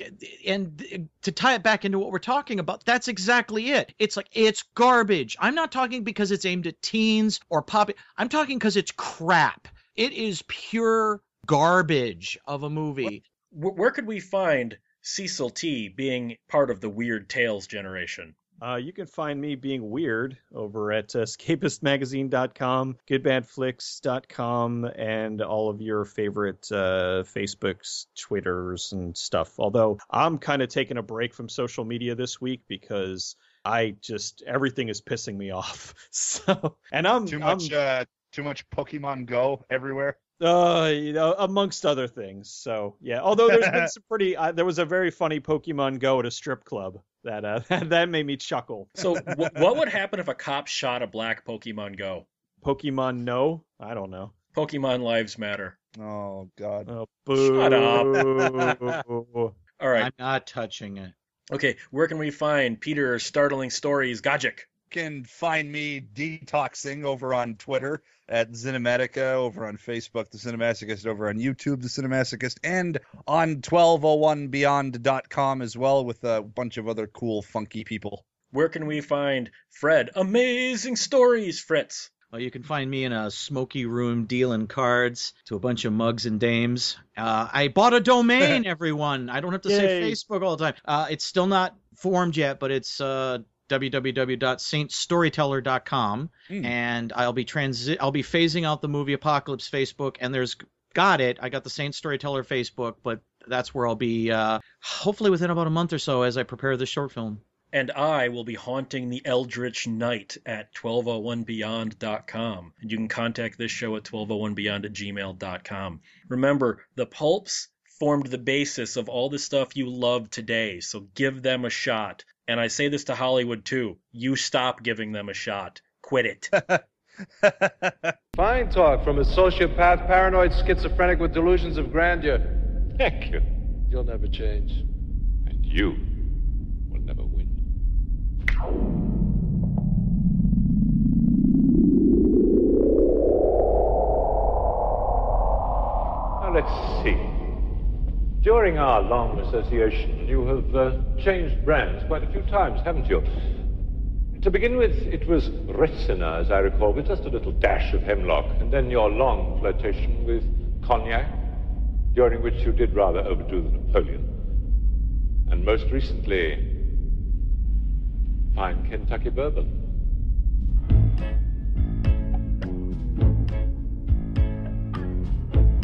and to tie it back into what we're talking about, that's exactly it. It's like it's garbage. I'm not talking because it's aimed at teens or pop. I'm talking because it's crap. It is pure garbage of a movie. Wh- Where could we find Cecil T being part of the Weird Tales generation? Uh, you can find me being weird over at uh, escapistmagazine.com, goodbadflicks.com, and all of your favorite uh, Facebooks, Twitters, and stuff. Although I'm kind of taking a break from social media this week because I just everything is pissing me *laughs* off. So, and I'm Too I'm- much, uh, too much Pokemon Go everywhere. Uh, you know, amongst other things. So yeah, although there's been *laughs* some pretty, uh, there was a very funny Pokemon Go at a strip club that uh, *laughs* that made me chuckle. So, wh- what would happen if a cop shot a black Pokemon Go? Pokemon No, I don't know. Pokemon Lives Matter. Oh God. Oh, boo. Shut up. *laughs* All right. I'm not touching it. Okay. Where can we find Peter's startling stories, Gajic? Can find me detoxing over on Twitter at Cinematica, over on Facebook, The Cinemasochist, over on YouTube, The Cinemasochist, and on 1201beyond.com as well with a bunch of other cool, funky people. Where can we find Fred? Amazing stories, Fritz. Well, you can find me in a smoky room dealing cards to a bunch of mugs and dames. Uh, I bought a domain, *laughs* everyone. I don't have to say Facebook all the time. Uh, it's still not formed yet, but it's uh, www.saintstoryteller.com, Mm. and I'll be transi- I'll be phasing out the movie Apocalypse Facebook, and there's got it. I got the Saint Storyteller Facebook, but that's where I'll be uh, hopefully within about a month or so as I prepare this short film. And I will be haunting the Eldritch Night at 1201beyond.com. And you can contact this show at 1201beyond at gmail.com. Remember, the pulps formed the basis of all the stuff you love today, so give them a shot. And I say this to Hollywood too. You stop giving them a shot. Quit it. *laughs* Fine talk from a sociopath, paranoid, schizophrenic with delusions of grandeur. Thank you. You'll never change. And you will never win. Now let's see. During our long association, you have uh, changed brands quite a few times, haven't you? To begin with, it was Retsina, as I recall, with just a little dash of hemlock, and then your long flirtation with cognac, during which you did rather overdo the Napoleon. And most recently, fine Kentucky bourbon.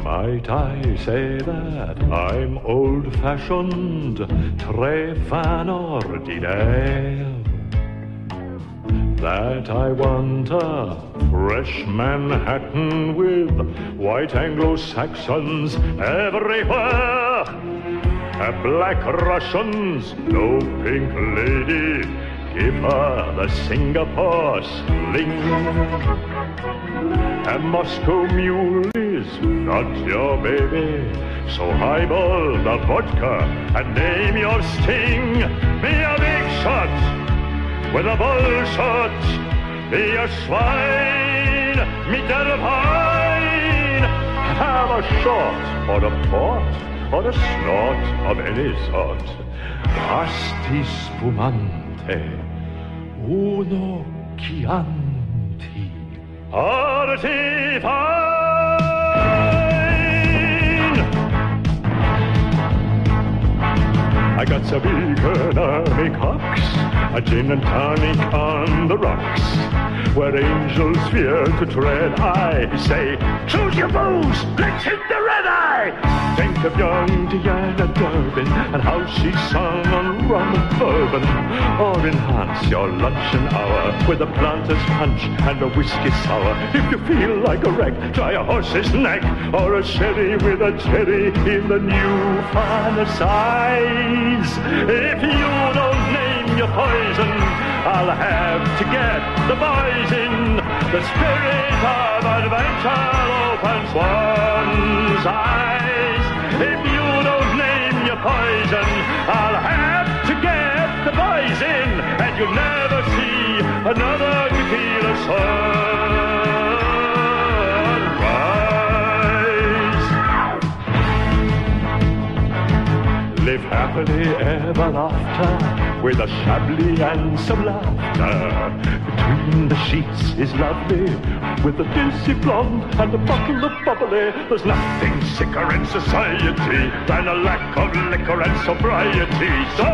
Might I say that I'm old-fashioned, très fin ordinaire? That I want a fresh Manhattan with white Anglo-Saxons everywhere. A black Russians, no pink lady, give her the Singapore sling. A Moscow mule is not your baby, so highball the vodka and name your sting. Be a big shot with a bull shot. Be a swine, meet a pine. Have a shot or a port or a snort of any sort. Asti spumante, uno chianti. I got some economic hawks, a gin and tonic on the rocks, where angels fear to tread. I say, choose your booze, let's hit the red eye. Think of young Deanna Durbin and how she sung on rum and bourbon, or enhance your luncheon hour with a planter's punch and a whiskey sour. If you feel like a wreck, try a horse's neck or a sherry with a cherry in the new finer size. If you don't name your poison, I'll have to get the boys in. The spirit of adventure opens one's eyes. If you don't name your poison, I'll have to get the boys in. And you'll never see another tequila sunrise. Live happily ever after with a chablis and some laughter. Between the sheets is lovely with a dizzy blonde and a bottle of bubbly. There's nothing sicker in society than a lack of liquor and sobriety. So,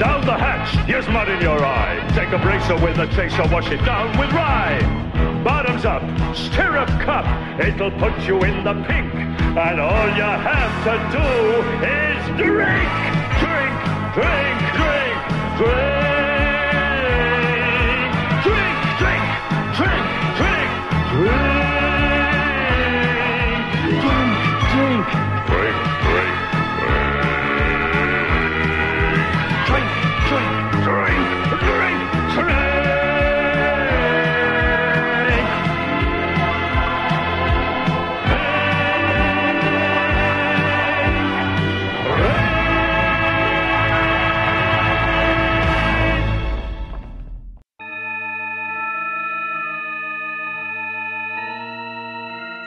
down the hatch, here's mud in your eye. Take a bracer with a chaser, wash it down with rye. Bottoms up, stir a cup, it'll put you in the pink. And all you have to do is drink, drink, drink, drink. Drink,